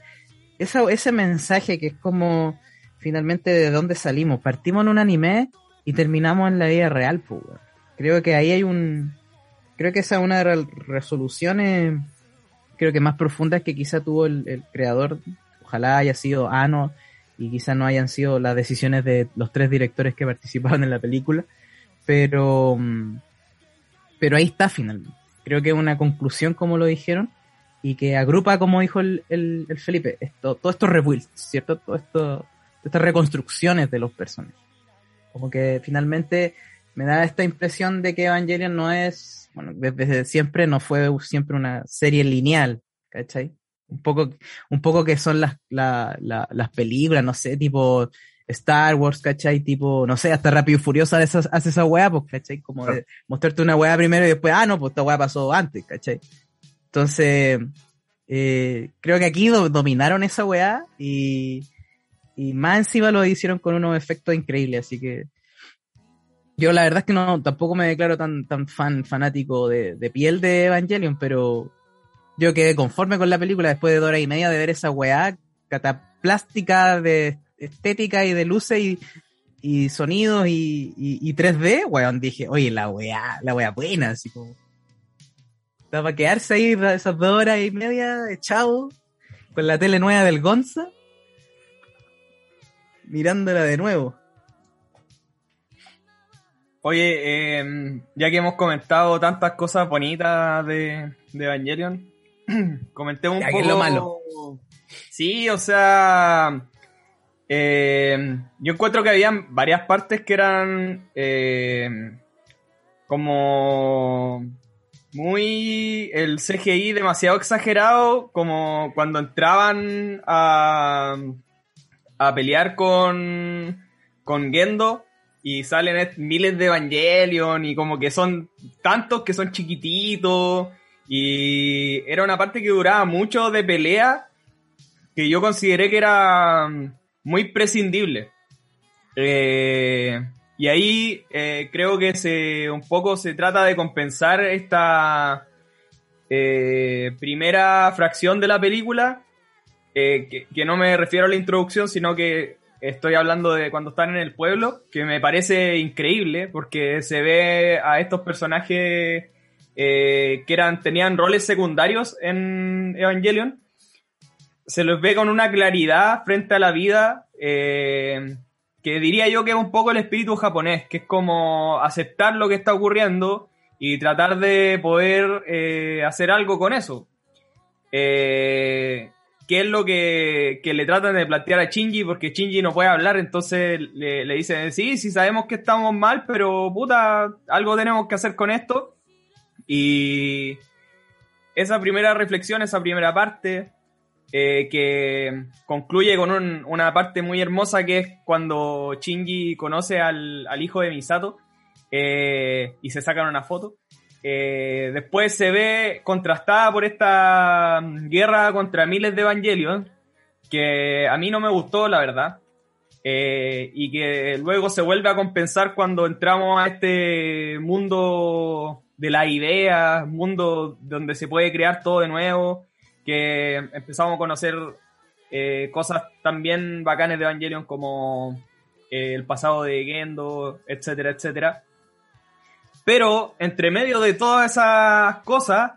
esa, ese mensaje que es como finalmente de dónde salimos. Partimos en un anime y terminamos en la vida real, pues, Creo que ahí hay un. Creo que esa es una de las resoluciones, creo que más profundas que quizá tuvo el, creador. Ojalá haya sido Ano y quizá no hayan sido las decisiones de los tres directores que <laughs> participaron en la película. Pero. Pero ahí está finalmente. Creo que es una conclusión, como lo dijeron, y que agrupa, como dijo el, el, Felipe, esto, todo estos rebuilds, ¿cierto? Todo esto, estas reconstrucciones de los personajes. Como que finalmente me da esta impresión de que Evangelion no es, bueno, desde siempre no fue siempre una serie lineal, ¿cachai? Un poco, un poco que son las, las películas, no sé, tipo Star Wars, ¿cachai? Tipo, no sé, hasta Rápido y Furiosa hace esa, hace esa weá, pues, ¿cachai? Como de mostrarte una weá primero y después, ah, no, pues esta weá pasó antes, ¿cachai? Entonces, eh, creo que aquí dominaron esa weá y, y más encima lo hicieron con unos efectos increíbles, así que yo la verdad es que no, tampoco me declaro tan, tan fan, fanático de, piel de Evangelion, pero yo quedé conforme con la película después de dos horas y media de ver esa weá cataplástica de estética y de luces y, y sonidos y, y, 3D, weón, dije, oye, la weá, la weá buena, así como. Para quedarse ahí esas dos horas y media echado con la tele nueva del Gonza mirándola de nuevo. Oye, em, ya que hemos comentado tantas cosas bonitas de, de Evangelion, <clears throat> comentemos un poco. lo malo. Sí, o sea, em, yo encuentro que había varias partes que eran em, como muy el CGI demasiado exagerado, como cuando entraban a a pelear con, con Gendo y salen miles de Evangelion y como que son tantos que son chiquititos y era una parte que duraba mucho de pelea que yo consideré que era muy prescindible. Eh, y ahí eh, creo que se un poco se trata de compensar esta eh, primera fracción de la película eh, que, no me refiero a la introducción, sino que estoy hablando de cuando están en el pueblo, que me parece increíble porque se ve a estos personajes eh, que eran, tenían roles secundarios en Evangelion, se los ve con una claridad frente a la vida eh, que diría yo que es un poco el espíritu japonés, que es como aceptar lo que está ocurriendo y tratar de poder hacer algo con eso. Eh, es lo que, le tratan de plantear a Shinji, porque Shinji no puede hablar, entonces le, le dicen, sí, sí sabemos que estamos mal, pero puta, algo tenemos que hacer con esto. Y esa primera reflexión, esa primera parte, eh, que concluye con una parte muy hermosa que es cuando Shinji conoce al, hijo de Misato eh, y se sacan una foto. Eh, después se ve contrastada por esta guerra contra miles de Evangelion, que a mí no me gustó, la verdad. Y que luego se vuelve a compensar cuando entramos a este mundo de la idea, mundo donde se puede crear todo de nuevo, que empezamos a conocer eh, cosas también bacanes de Evangelion como el pasado de Gendo, etcétera, etcétera. Pero entre medio de todas esas cosas,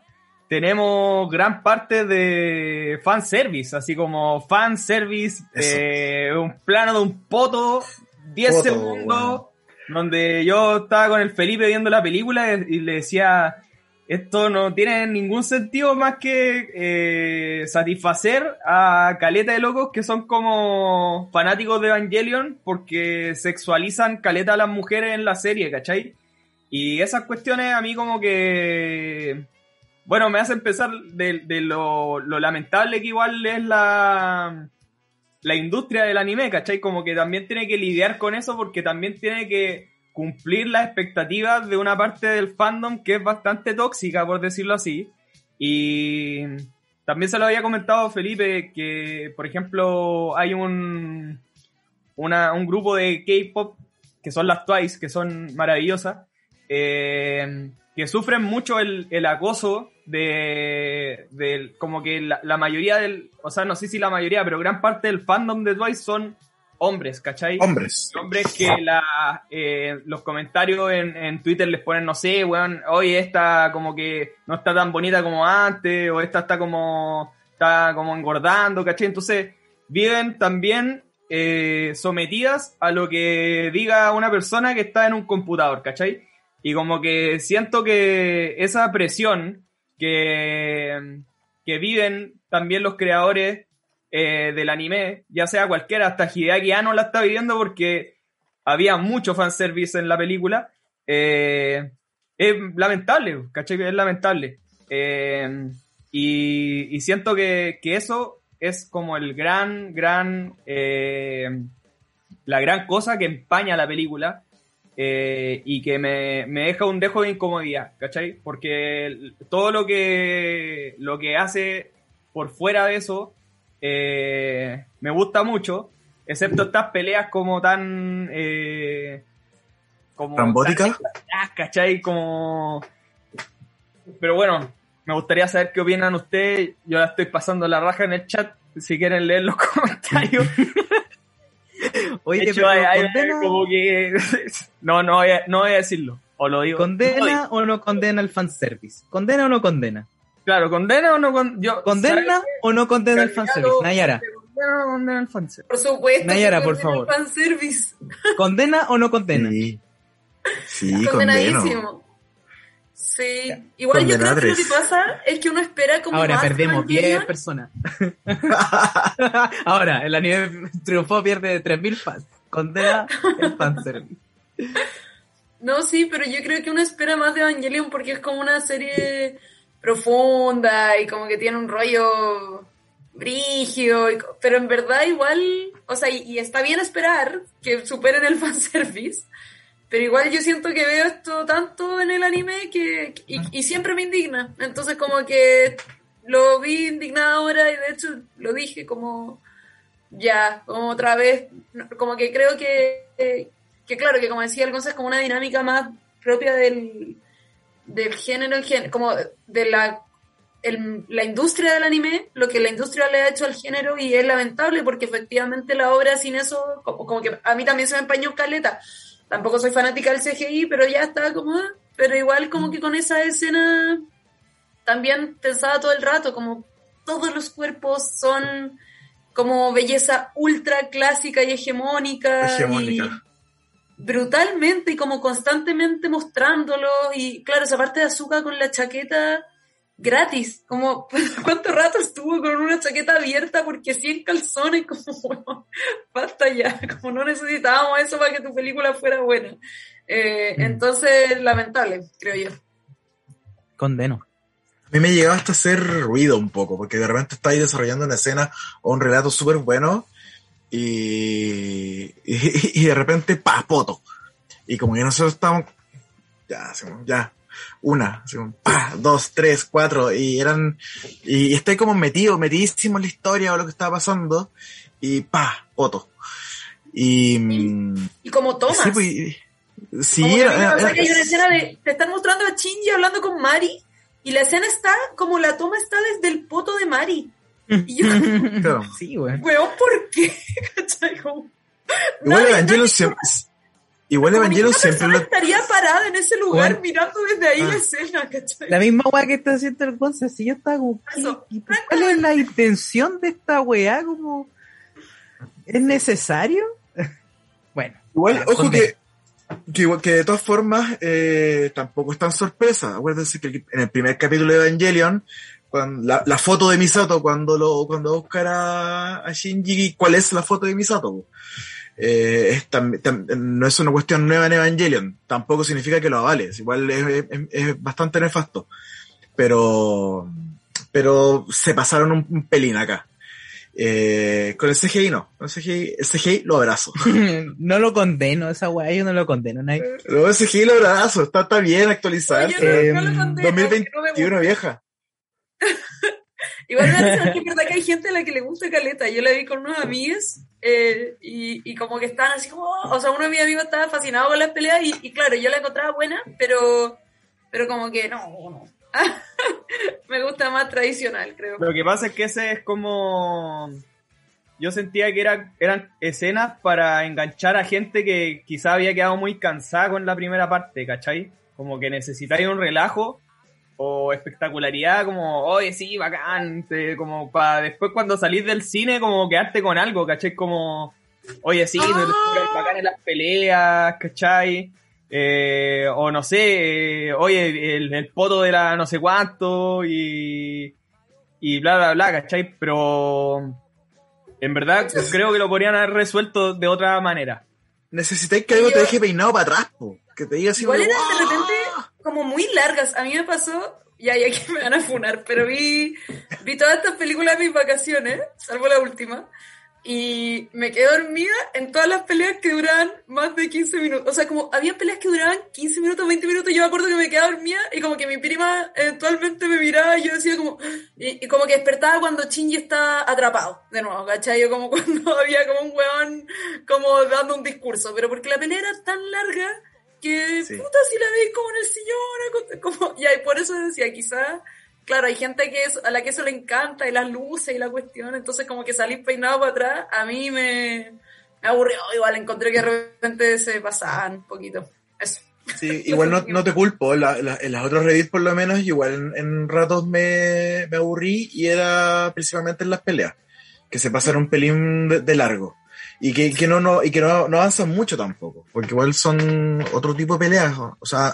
tenemos gran parte de fanservice, así como fanservice, eh, un plano de un poto, 10 segundos, donde yo estaba con el Felipe viendo la película y le decía, esto no tiene ningún sentido más que eh, satisfacer a caleta de locos que son como fanáticos de Evangelion porque sexualizan caleta a las mujeres en la serie, ¿cachai? Y esas cuestiones a mí como que, bueno, me hacen pensar de, de lo, lo lamentable que igual es la la industria del anime, ¿cachai? Como que también tiene que lidiar con eso porque también tiene que cumplir las expectativas de una parte del fandom que es bastante tóxica, por decirlo así. Y también se lo había comentado Felipe que, por ejemplo, hay un, una, un grupo de K-pop que son las Twice, que son maravillosas, eh, que sufren mucho el, el acoso de, de, como que la, la, mayoría del, o sea, no sé si la mayoría, pero gran parte del fandom de Twice son hombres, ¿cachai? Hombres. Hombres que la, eh, los comentarios en, en, Twitter les ponen, no sé, weón, oye, esta como que no está tan bonita como antes, o esta está como, está como engordando, ¿cachai? Entonces, viven también eh, sometidas a lo que diga una persona que está en un computador, ¿cachai? Y como que siento que esa presión que, que viven también los creadores eh, del anime, ya sea cualquiera, hasta Hideaki Anno la está viviendo porque había mucho fanservice en la película. Eh, es lamentable, ¿cachai? Es lamentable. Eh, y, y, siento que, que, eso es como el gran, gran, la gran cosa que empaña la película eh, y que me, me, deja un dejo de incomodidad, ¿cachai? Porque todo lo que, lo que hace por fuera de eso eh, me gusta mucho, excepto estas peleas como tan... Eh, como ¿Trambótica? ¿Cachai? Como... Pero bueno, me gustaría saber qué opinan ustedes. Yo la estoy pasando la raja en el chat, si quieren leer los <laughs> comentarios. Oye, de hecho, hay, hay, como que... <laughs> no, no voy, a, no voy a decirlo. O lo digo. ¿Condena no o no condena el fanservice? ¿Condena o no condena? Claro, ¿condena o no con, yo, ¿Condena o no condena el fanservice? Nayara. ¿Condena o no condena el fanservice? Por supuesto. Nayara, por favor. El fanservice. ¿Condena o no condena? Sí, sí Condenadísimo. Sí, igual yo creo que lo que pasa es que uno espera como Ahora más perdemos Evangelion. 10 personas. <laughs> Ahora, el anime triunfó, pierde 3.000 fans. Condena el fanservice. <laughs> No, sí, pero yo creo que uno espera más de Evangelion porque es como una serie profunda y como que tiene un rollo brígido, y, pero en verdad igual, o sea, y, y, está bien esperar que superen el <laughs> fanservice, pero igual yo siento que veo esto tanto en el anime que, y, siempre me indigna, entonces como que lo vi indignada ahora y de hecho lo dije como ya, como otra vez, como que creo que, que claro, que como decía el es como una dinámica más propia del, del género, como de la, el, la industria del anime, lo que la industria le ha hecho al género y es lamentable porque efectivamente la obra sin eso, como, como que a mí también se me empañó caleta. Tampoco soy fanática del CGI, pero ya está como, ah, pero igual como que con esa escena también pensaba todo el rato, como todos los cuerpos son como belleza ultra clásica y hegemónica. Hegemónica. Y, brutalmente y como constantemente mostrándolo y claro, esa parte de azúcar con la chaqueta gratis, como cuánto rato estuvo con una chaqueta abierta porque 100 calzones, como bueno, <laughs> basta ya, como no necesitábamos eso para que tu película fuera buena. Eh, mm. Entonces, lamentable, creo yo. Condeno. A mí me llegaba hasta hacer ruido un poco, porque de repente estáis desarrollando una escena o un relato súper bueno y, y, <laughs> y, de repente, pa, poto. Y como que nosotros estamos, ya, ya, una, pa, dos, tres, cuatro, y eran, y, y estoy como metido, metidísimo en la historia o lo que estaba pasando, y pa, poto. Y, y, y como tomas. Sí, pues, sí como era, era, sea, que hay una escena de, te están mostrando a Shinji hablando con Mari, y la escena está como la toma está desde el poto de Mari. Y yo, <laughs> claro. Sí, güey. weón, ¿por qué? <laughs> ¿Cachai? Como, Igual nadie- Evangelion nadie- siempre, igual Evangelion siempre lo, estaría parada en ese lugar Bueno. mirando desde ahí Ah. la escena, ¿cachai? La misma weá que está haciendo el Gonza, si yo estaba como, ¿qué- Eso. qué- ¿cuál es la intención de esta weá? Como, ¿Es necesario? <laughs> bueno, Igual, ya, ojo que Que, igual- que de todas formas, eh, tampoco es tan sorpresa. Acuérdense que en el primer capítulo de Evangelion, cuando, la, la foto de Misato, cuando lo, cuando a, a Shinji, ¿cuál es la foto de Misato? Eh, es tam- tam- no es una cuestión nueva en Evangelion. Tampoco significa que lo avales. Igual es, es- es bastante nefasto. Pero, pero se pasaron un, un pelín acá. Eh, con el CGI no. Con el CGI, el CGI lo abrazo. <laughs> no lo condeno, esa weá yo no lo condeno. nadie. Luego el CGI lo abrazo. Está, está bien actualizar. Oye, no, eh, no lo condeno, que no me 2021 gusta. vieja. <laughs> Igual me es verdad que hay gente a la que le gusta Caleta. Yo la vi con unos amigos eh, y, como que estaban así como... O sea, uno de mis amigos estaba fascinado con las peleas y, y claro, yo la encontraba buena, pero, pero como que no, no. <laughs> me gusta más tradicional, creo. Lo que pasa es que ese es como. Yo sentía que era, eran escenas para enganchar a gente que quizá había quedado muy cansada con la primera parte, ¿cachai? Como que necesitáis un relajo o espectacularidad, como, oye, sí, bacán, te- como para después cuando salís del cine, como quedarte con algo, ¿cachai? Como, oye, sí, Ah. bacán en las peleas, ¿cachai? Eh, o no sé, eh, oye, el, el poto de la no sé cuánto y, y bla, bla, bla, ¿cachai? Pero en verdad creo que lo podrían haber resuelto de otra manera. Necesitáis que algo te deje peinado para atrás, po. Que te diga así Igual eran de "Guau". repente como muy largas. A mí me pasó, ya, ya que me van a funar, pero vi, vi todas estas películas en mis vacaciones, salvo la última, y me quedé dormida en todas las peleas que duraban más de 15 minutos. O sea, como había peleas que duraban 15 minutos, 20 minutos, yo me acuerdo que me quedaba dormida y como que mi prima eventualmente me miraba y yo decía como, y, y como que despertaba cuando Shinji estaba atrapado, de nuevo, ¿cachai? Yo como <laughs> cuando había como un huevón como dando un discurso, pero porque la pelea era tan larga que Sí. puta si la veis como en el sillón, como, y ahí por eso decía, quizás, claro, hay gente que es- a la que eso le encanta, y las luces y la cuestión, entonces como que salir peinado para atrás, a mí me, me aburrió, igual encontré que de repente se pasaban un poquito. Eso. Sí, <laughs> igual no, no te culpo, la- la- en las otras Reddit por lo menos, igual en, en ratos me, me aburrí y era principalmente en las peleas, que se pasaron un pelín de, de largo. Y que, que no, no, y que no, no avanzan mucho tampoco, porque igual son otro tipo de peleas. O sea,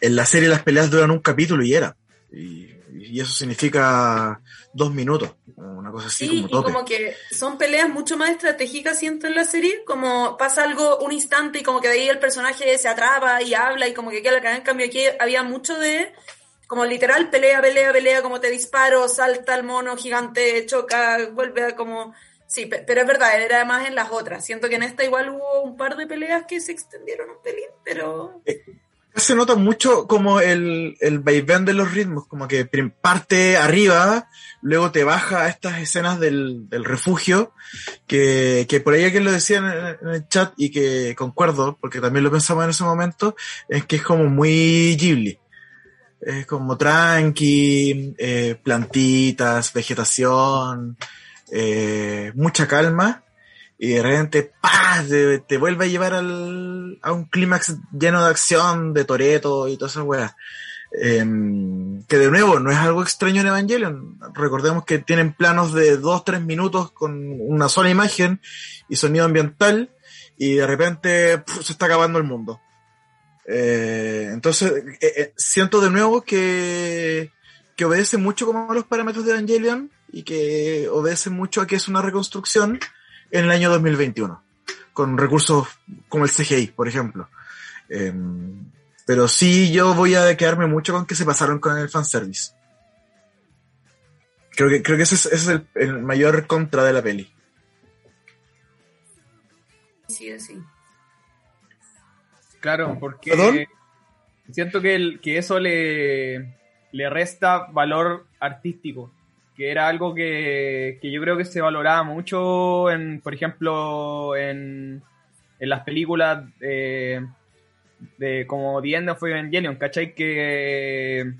en la serie las peleas duran un capítulo y era. Y, y eso significa dos minutos, una cosa así Sí, como y tope. como que son peleas mucho más estratégicas, siento, en la serie, como pasa algo un instante y como que de ahí el personaje se atrapa y habla y como que queda la cagada. En cambio aquí había mucho de, como literal, pelea, pelea, pelea, como te disparo, salta el mono gigante, choca, vuelve a como... Sí, pe- pero es verdad, era más en las otras. Siento que en esta igual hubo un par de peleas que se extendieron un pelín, pero... se nota mucho como el, el vaivén de los ritmos, como que parte arriba, luego te baja a estas escenas del, del refugio, que, que por ahí alguien lo decía en, en el chat y que concuerdo, porque también lo pensamos en ese momento, es que es como muy Ghibli. Es como tranqui, eh, plantitas, vegetación, eh, mucha calma y de repente ¡pah! Te, vuelve a llevar al, a un clímax lleno de acción, de toreto y todas esas weas. Em, que de nuevo no es algo extraño en Evangelion. Recordemos que tienen planos de 2-3 minutos con una sola imagen y sonido ambiental y de repente se está acabando el mundo. Eh, entonces, eh, siento de nuevo que, que obedece mucho como los parámetros de Evangelion y que obedece mucho a que es una reconstrucción en el año 2021, con recursos como el CGI, por ejemplo. Eh, pero sí, yo voy a quedarme mucho con que se pasaron con el fanservice. Creo que, creo que ese es, ese es el, el mayor contra de la peli. Sí, sí. Claro, porque ¿Perdón? siento que, el, que eso le, le resta valor artístico, que era algo que, que yo creo que se valoraba mucho, en, por ejemplo, en, en las películas de, como The End of Evangelion, ¿cachai? Que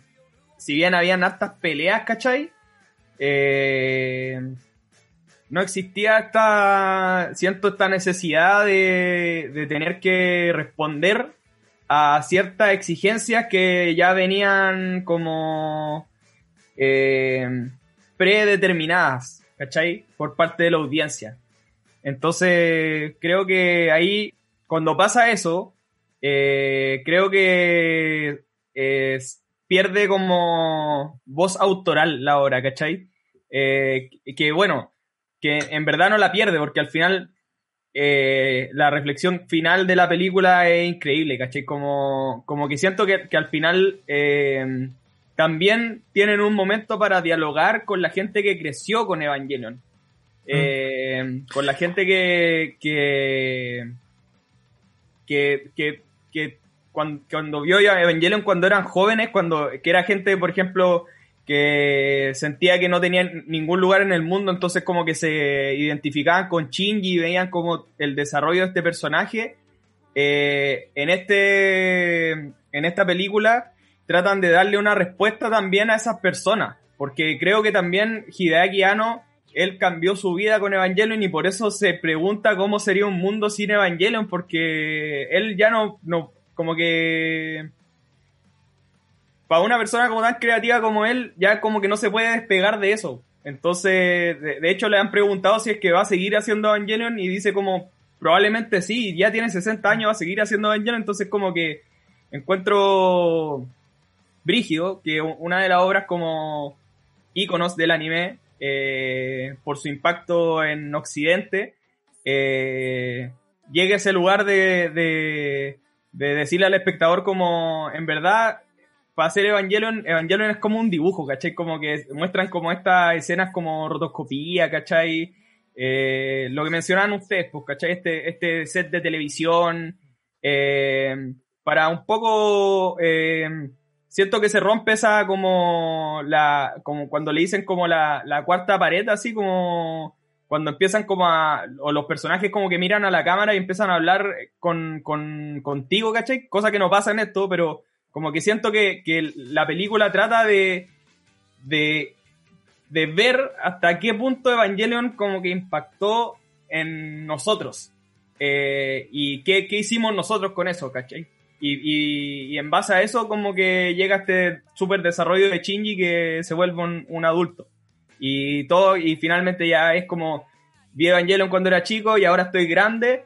si bien habían hartas peleas, ¿cachai? Eh, no existía esta, siento esta necesidad de, de tener que responder a ciertas exigencias que ya venían como eh, predeterminadas, ¿cachai? Por parte de la audiencia. Entonces, creo que ahí, cuando pasa eso, eh, creo que eh, pierde como voz autoral la obra, ¿cachai? Eh, que bueno, que en verdad no la pierde, porque al final la reflexión final de la película es increíble, ¿cachai? Como, como que siento que, que al final también tienen un momento para dialogar con la gente que creció con Evangelion. Eh, con la gente que, que, que, que, que cuando, cuando vio Evangelion cuando eran jóvenes, cuando que era gente, por ejemplo, que sentía que no tenían ningún lugar en el mundo, entonces como que se identificaban con Shinji y veían como el desarrollo de este personaje. Eh, en, este, en esta película tratan de darle una respuesta también a esas personas, porque creo que también Hideaki Anno, él cambió su vida con Evangelion y por eso se pregunta cómo sería un mundo sin Evangelion, porque él ya no, no como que para una persona como tan creativa como él, ya como que no se puede despegar de eso. Entonces, de, de, hecho, le han preguntado si es que va a seguir haciendo Evangelion y dice como, probablemente sí, ya tiene 60 años, va a seguir haciendo Evangelion, entonces como que encuentro brígido que una de las obras como íconos del anime, eh, por su impacto en Occidente, eh, llegue a ese lugar de, de, de decirle al espectador como, en verdad, para hacer Evangelion, Evangelion es como un dibujo, ¿cachai? Como que muestran como estas escenas como rotoscopía, ¿cachai? Eh, lo que mencionaban ustedes, pues, ¿cachai? Este, este set de televisión, eh, para un poco, eh, siento que se rompe esa como, la, como cuando le dicen como la, la cuarta pared, así como cuando empiezan como a, o los personajes como que miran a la cámara y empiezan a hablar con, con, contigo, ¿cachai? Cosa que no pasa en esto, pero como que siento que, que la película trata de, de, de, ver hasta qué punto Evangelion como que impactó en nosotros. Eh, y qué, qué, hicimos nosotros con eso, ¿cachai? Y, y, y, en base a eso como que llega este súper desarrollo de Shinji que se vuelve un, un, adulto. Y todo, y finalmente ya es como, vi Evangelion cuando era chico y ahora estoy grande.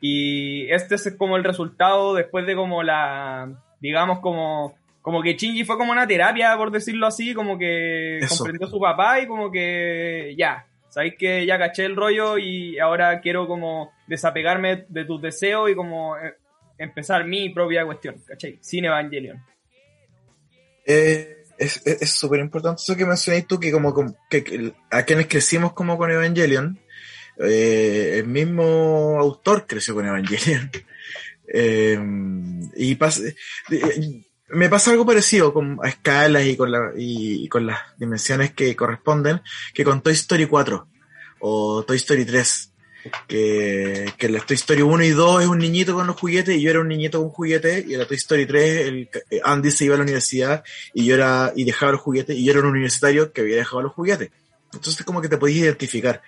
Y este es como el resultado después de como la, digamos, como, como que Shinji fue como una terapia, por decirlo así, como que Eso. comprendió a su papá y como que ya, sabéis que ya caché el rollo y ahora quiero como desapegarme de tus deseos y como eh, empezar mi propia cuestión, ¿cachai? Sin Evangelion. Eh, es súper importante eso que mencionáis tú, que como, que, a quienes crecimos como con Evangelion, eh, el mismo autor creció con Evangelion. <laughs> Eh, y pas, me pasa algo parecido con escalas y con, la, y, y, con las dimensiones que corresponden que con Toy Story 4 o Toy Story 3. Que, que la Toy Story 1 y 2 es un niñito con los juguetes y yo era un niñito con juguetes y en la Toy Story 3 el, Andy se iba a la universidad y yo era y dejaba los juguetes y yo era un universitario que había dejado los juguetes. Entonces como que te podías identificar.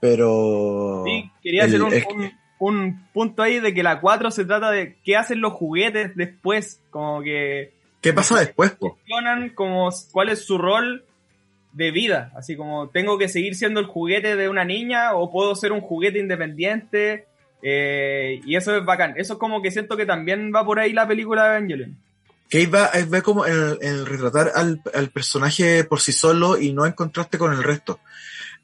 Pero... Sí, quería el, hacer un, un punto ahí de que la 4 se trata de qué hacen los juguetes después, como que... ¿Qué pasa después? Po? Como cuál es su rol de vida, así como tengo que seguir siendo el juguete de una niña o puedo ser un juguete independiente eh, y eso es bacán. Eso es como que siento que también va por ahí la película de Evangelion. Que va, va como el, el retratar al, personaje por sí solo y no en contraste con el resto.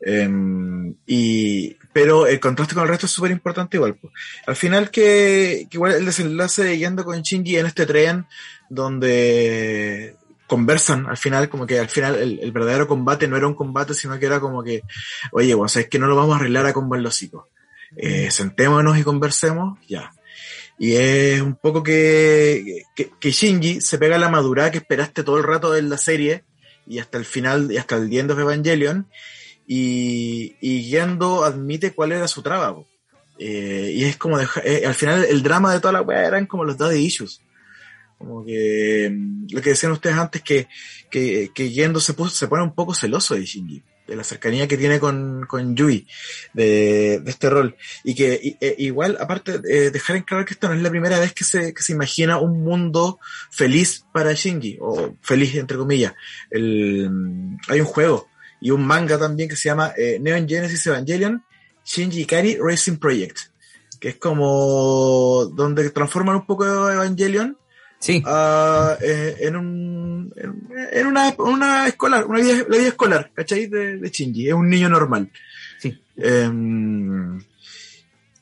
Um, y, pero el contraste con el resto es súper importante igual. Al final que, que, igual el desenlace yendo con Shinji en este tren donde conversan al final, como que al final el, el, verdadero combate no era un combate, sino que era como que, oye, bueno, sabes que no lo vamos a arreglar a combo en los. Eh, sentémonos y conversemos, ya. Y es un poco que, que, que, Shinji se pega la madura que esperaste todo el rato de la serie y hasta el final, y hasta el End of Evangelion, y, y Gendo admite cuál era su traba. Eh, y es como, deja, eh, al final el drama de toda la weá eran como los daddy issues. Como que lo que decían ustedes antes, que, que, que Gendo se, puso, se pone un poco celoso de Shinji, de la cercanía que tiene con, con Yui, de, de este rol. Y que e, igual, aparte, eh, dejar en claro que esta no es la primera vez que se, que se imagina un mundo feliz para Shinji, o feliz entre comillas. El, hay un juego y un manga también que se llama eh, Neon Genesis Evangelion Shinji Ikari Racing Project que es como donde transforman un poco Evangelion Sí, ah, eh, en, un, en, en una, una escolar, una vida, la vida escolar, ¿cachai? De, de Shinji, es un niño normal. sí. Em,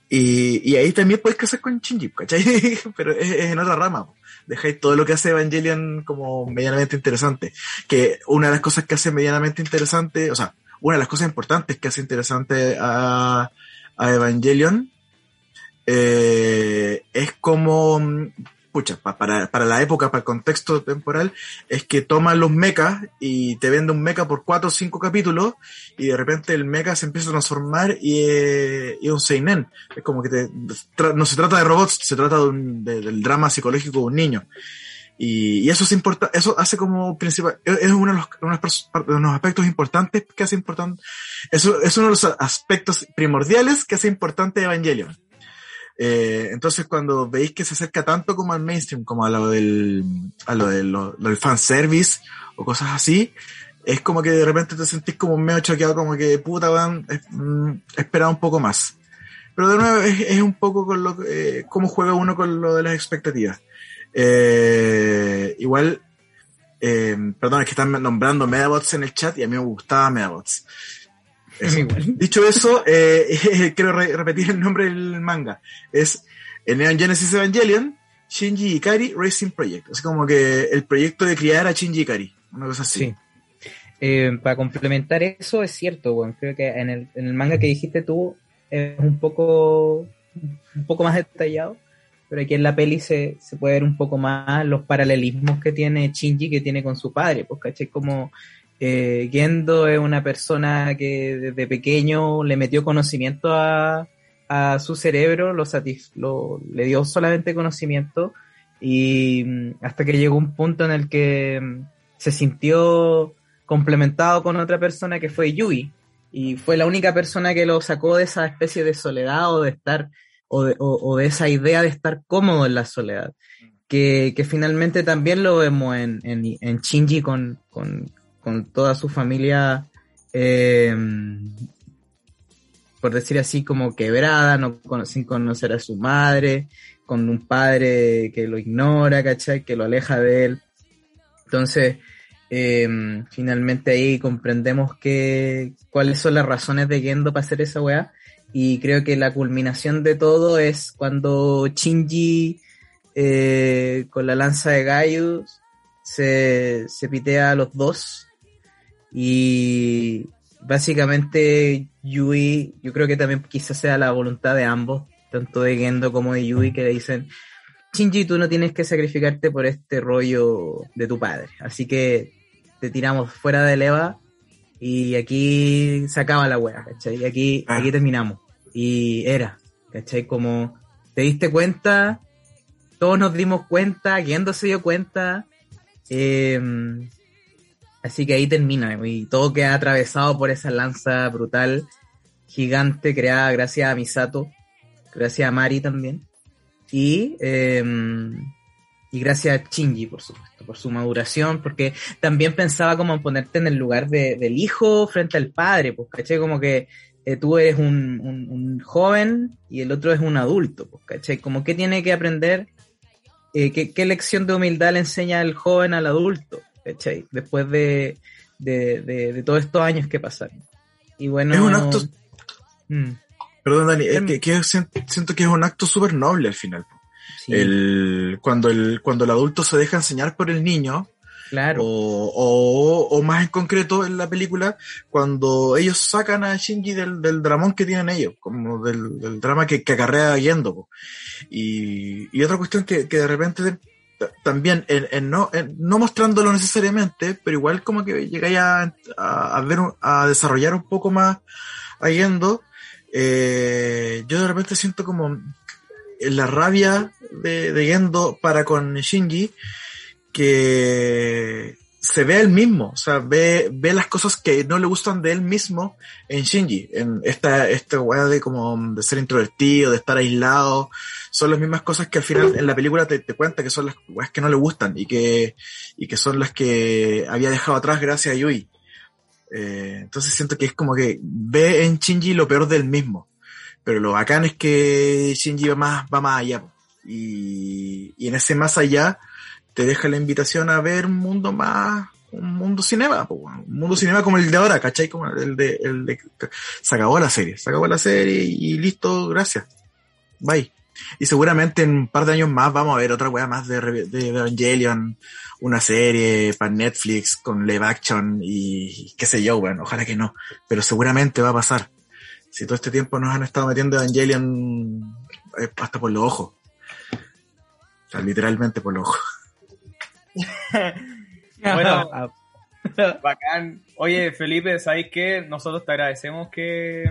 y, y ahí también puedes casar con Shinji, ¿cachai? <laughs> Pero es, es en otra rama. Dejáis todo lo que hace Evangelion como medianamente interesante. Que una de las cosas que hace medianamente interesante, o sea, una de las cosas importantes que hace interesante a, a Evangelion eh, es como, para, la época, para el contexto temporal, es que toma los mechas y te vende un mecha por cuatro o cinco capítulos y de repente el mecha se empieza a transformar y eh, es un seinen. Es como que no se trata de robots, se trata del drama psicológico de un niño. Y, eso es importa, eso hace como principal, es uno de los, pers- de unos aspectos importantes que hace importante, eso es uno de los aspectos primordiales que hace importante Evangelion. Eh, entonces cuando veis que se acerca tanto como al mainstream, como a lo del, a lo del, lo, lo del fanservice o cosas así, es como que de repente te sentís como medio choqueado, como que puta, weón, es- mm, esperaba un poco más. Pero de nuevo es, un poco con lo eh, cómo juega uno con lo de las expectativas. Eh, igual, eh, perdón, es que están nombrando Medabots en el chat y a mí me gustaba Medabots. Eso. Dicho eso, <laughs> eh, quiero re- repetir el nombre del manga. Es en Neon Genesis Evangelion, Shinji Ikari Racing Project. Es como que el proyecto de criar a Shinji Ikari. Una cosa así. Sí. Eh, para complementar eso, es cierto, bueno, creo que en el, en el manga que dijiste tú es un poco, un poco más detallado, pero aquí en la peli se, se puede ver un poco más los paralelismos que tiene Shinji que tiene con su padre, pues caché como eh, Gendo es una persona que desde pequeño le metió conocimiento a, su cerebro, lo, satis- lo le dio solamente conocimiento y mm, hasta que llegó un punto en el que mm, se sintió complementado con otra persona que fue Yui. Y fue la única persona que lo sacó de esa especie de soledad o de estar o de, esa idea de estar cómodo en la soledad que, que finalmente también lo vemos en, en, en Shinji con, con, con toda su familia eh, por decir así como quebrada sin conocer a su madre con un padre que lo ignora, ¿cachai? Que lo aleja de él. Entonces, eh, finalmente ahí comprendemos que, cuáles son las razones de Gendo para hacer esa weá. Y creo que la culminación de todo es cuando Shinji, eh, con la lanza de Gaius, se, se pitea a los dos. Y básicamente Yui, yo creo que también quizás sea la voluntad de ambos, tanto de Gendo como de Yui, que le dicen, Shinji, tú no tienes que sacrificarte por este rollo de tu padre. Así que te tiramos fuera de Leva y aquí se acaba la wea, ¿cachai? Y aquí, Ah. aquí terminamos. Y era, ¿cachai? Como te diste cuenta, todos nos dimos cuenta, Gendo se dio cuenta. eh, así que ahí termina y todo queda atravesado por esa lanza brutal, gigante, creada gracias a Misato, gracias a Mari también. Y, eh, y gracias a Shinji, por supuesto, por su maduración, porque también pensaba como en ponerte en el lugar de- del hijo frente al padre, pues, ¿cachai? Como que eh, tú eres un, joven y el otro es un adulto, pues, ¿cachai? Como que tiene que aprender, eh, qué, qué lección de humildad le enseña el joven al adulto, ¿cachai? Después de, de, de, de todos estos años que pasaron. Y bueno... Es un acto, Mm, perdón Dani, es Em- que, que siento, que es un acto súper noble al final. sí, El, cuando el, cuando el adulto se deja enseñar por el niño, claro. o, o, o más en concreto en la película, cuando ellos sacan a Shinji del, del dramón que tienen ellos, como del, del drama que, que acarrea Yendo. Y, y otra cuestión que, que de repente también, en, en no, en- no mostrándolo necesariamente, pero igual como que llegáis a, a, ver, un- a desarrollar un poco más a Yendo, eh, yo de repente siento como la rabia de, de Gendo para con Shinji, que se ve él mismo, o sea, ve, ve las cosas que no le gustan de él mismo en Shinji, en esta, esta weá de como de ser introvertido, de estar aislado, son las mismas cosas que al final en la película te, te cuenta que son las weas que no le gustan y que, y que son las que había dejado atrás gracias a Yui. Eh, entonces siento que es como que ve en Shinji lo peor del mismo. Pero lo bacán es que Shinji va más, va más allá. Y, y en ese más allá te deja la invitación a ver un mundo más, un mundo cinema, un mundo cinema como el de ahora, ¿cachai? Como el de, el de, se acabó la serie, se acabó la serie y listo, gracias. Bye. Y seguramente en un par de años más vamos a ver otra weá más de, de Evangelion, una serie para Netflix con live action y qué sé yo, bueno, ojalá que no, pero seguramente va a pasar. Si todo este tiempo nos han estado metiendo Evangelion hasta por los ojos. O sea, literalmente por los ojos. <laughs> Bueno, <laughs> bacán. Oye, Felipe, ¿sabéis qué? Nosotros te agradecemos que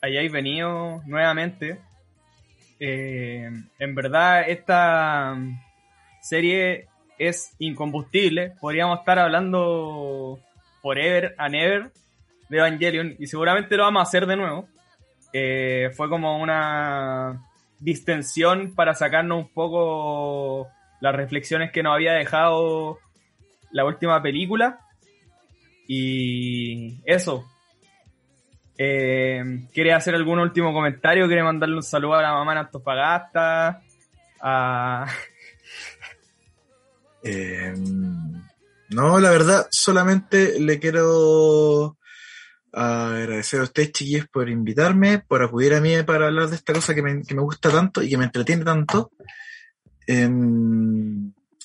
hayáis venido nuevamente. Eh, en verdad, esta serie es incombustible. Podríamos estar hablando forever and ever de Evangelion y seguramente lo vamos a hacer de nuevo. Eh, fue como una distensión para sacarnos un poco las reflexiones que nos había dejado la última película. Y eso. Eh, ¿Quiere hacer algún último comentario? ¿Quiere mandarle un saludo a la mamá en Antofagasta? A... <laughs> Eh, no, la verdad, solamente le quiero agradecer a ustedes, chiquillos, por invitarme, por acudir a mí para hablar de esta cosa que me, que me gusta tanto y que me entretiene tanto. Eh,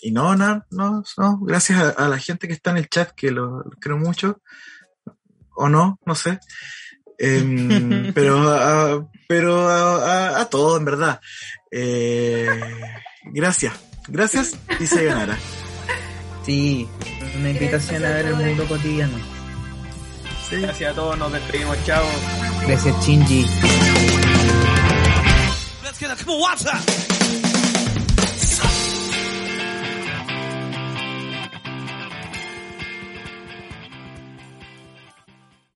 y no, no, no, no, gracias a, a la gente que está en el chat, que lo, lo quiero mucho, o no, no sé. Eh, <laughs> pero a, pero a, a, a todos, en verdad. Eh, gracias, gracias y se ganará. Sí, una invitación a ver el mundo cotidiano. Gracias a todos, nos despedimos, chao. Gracias, Shinji. Let's get a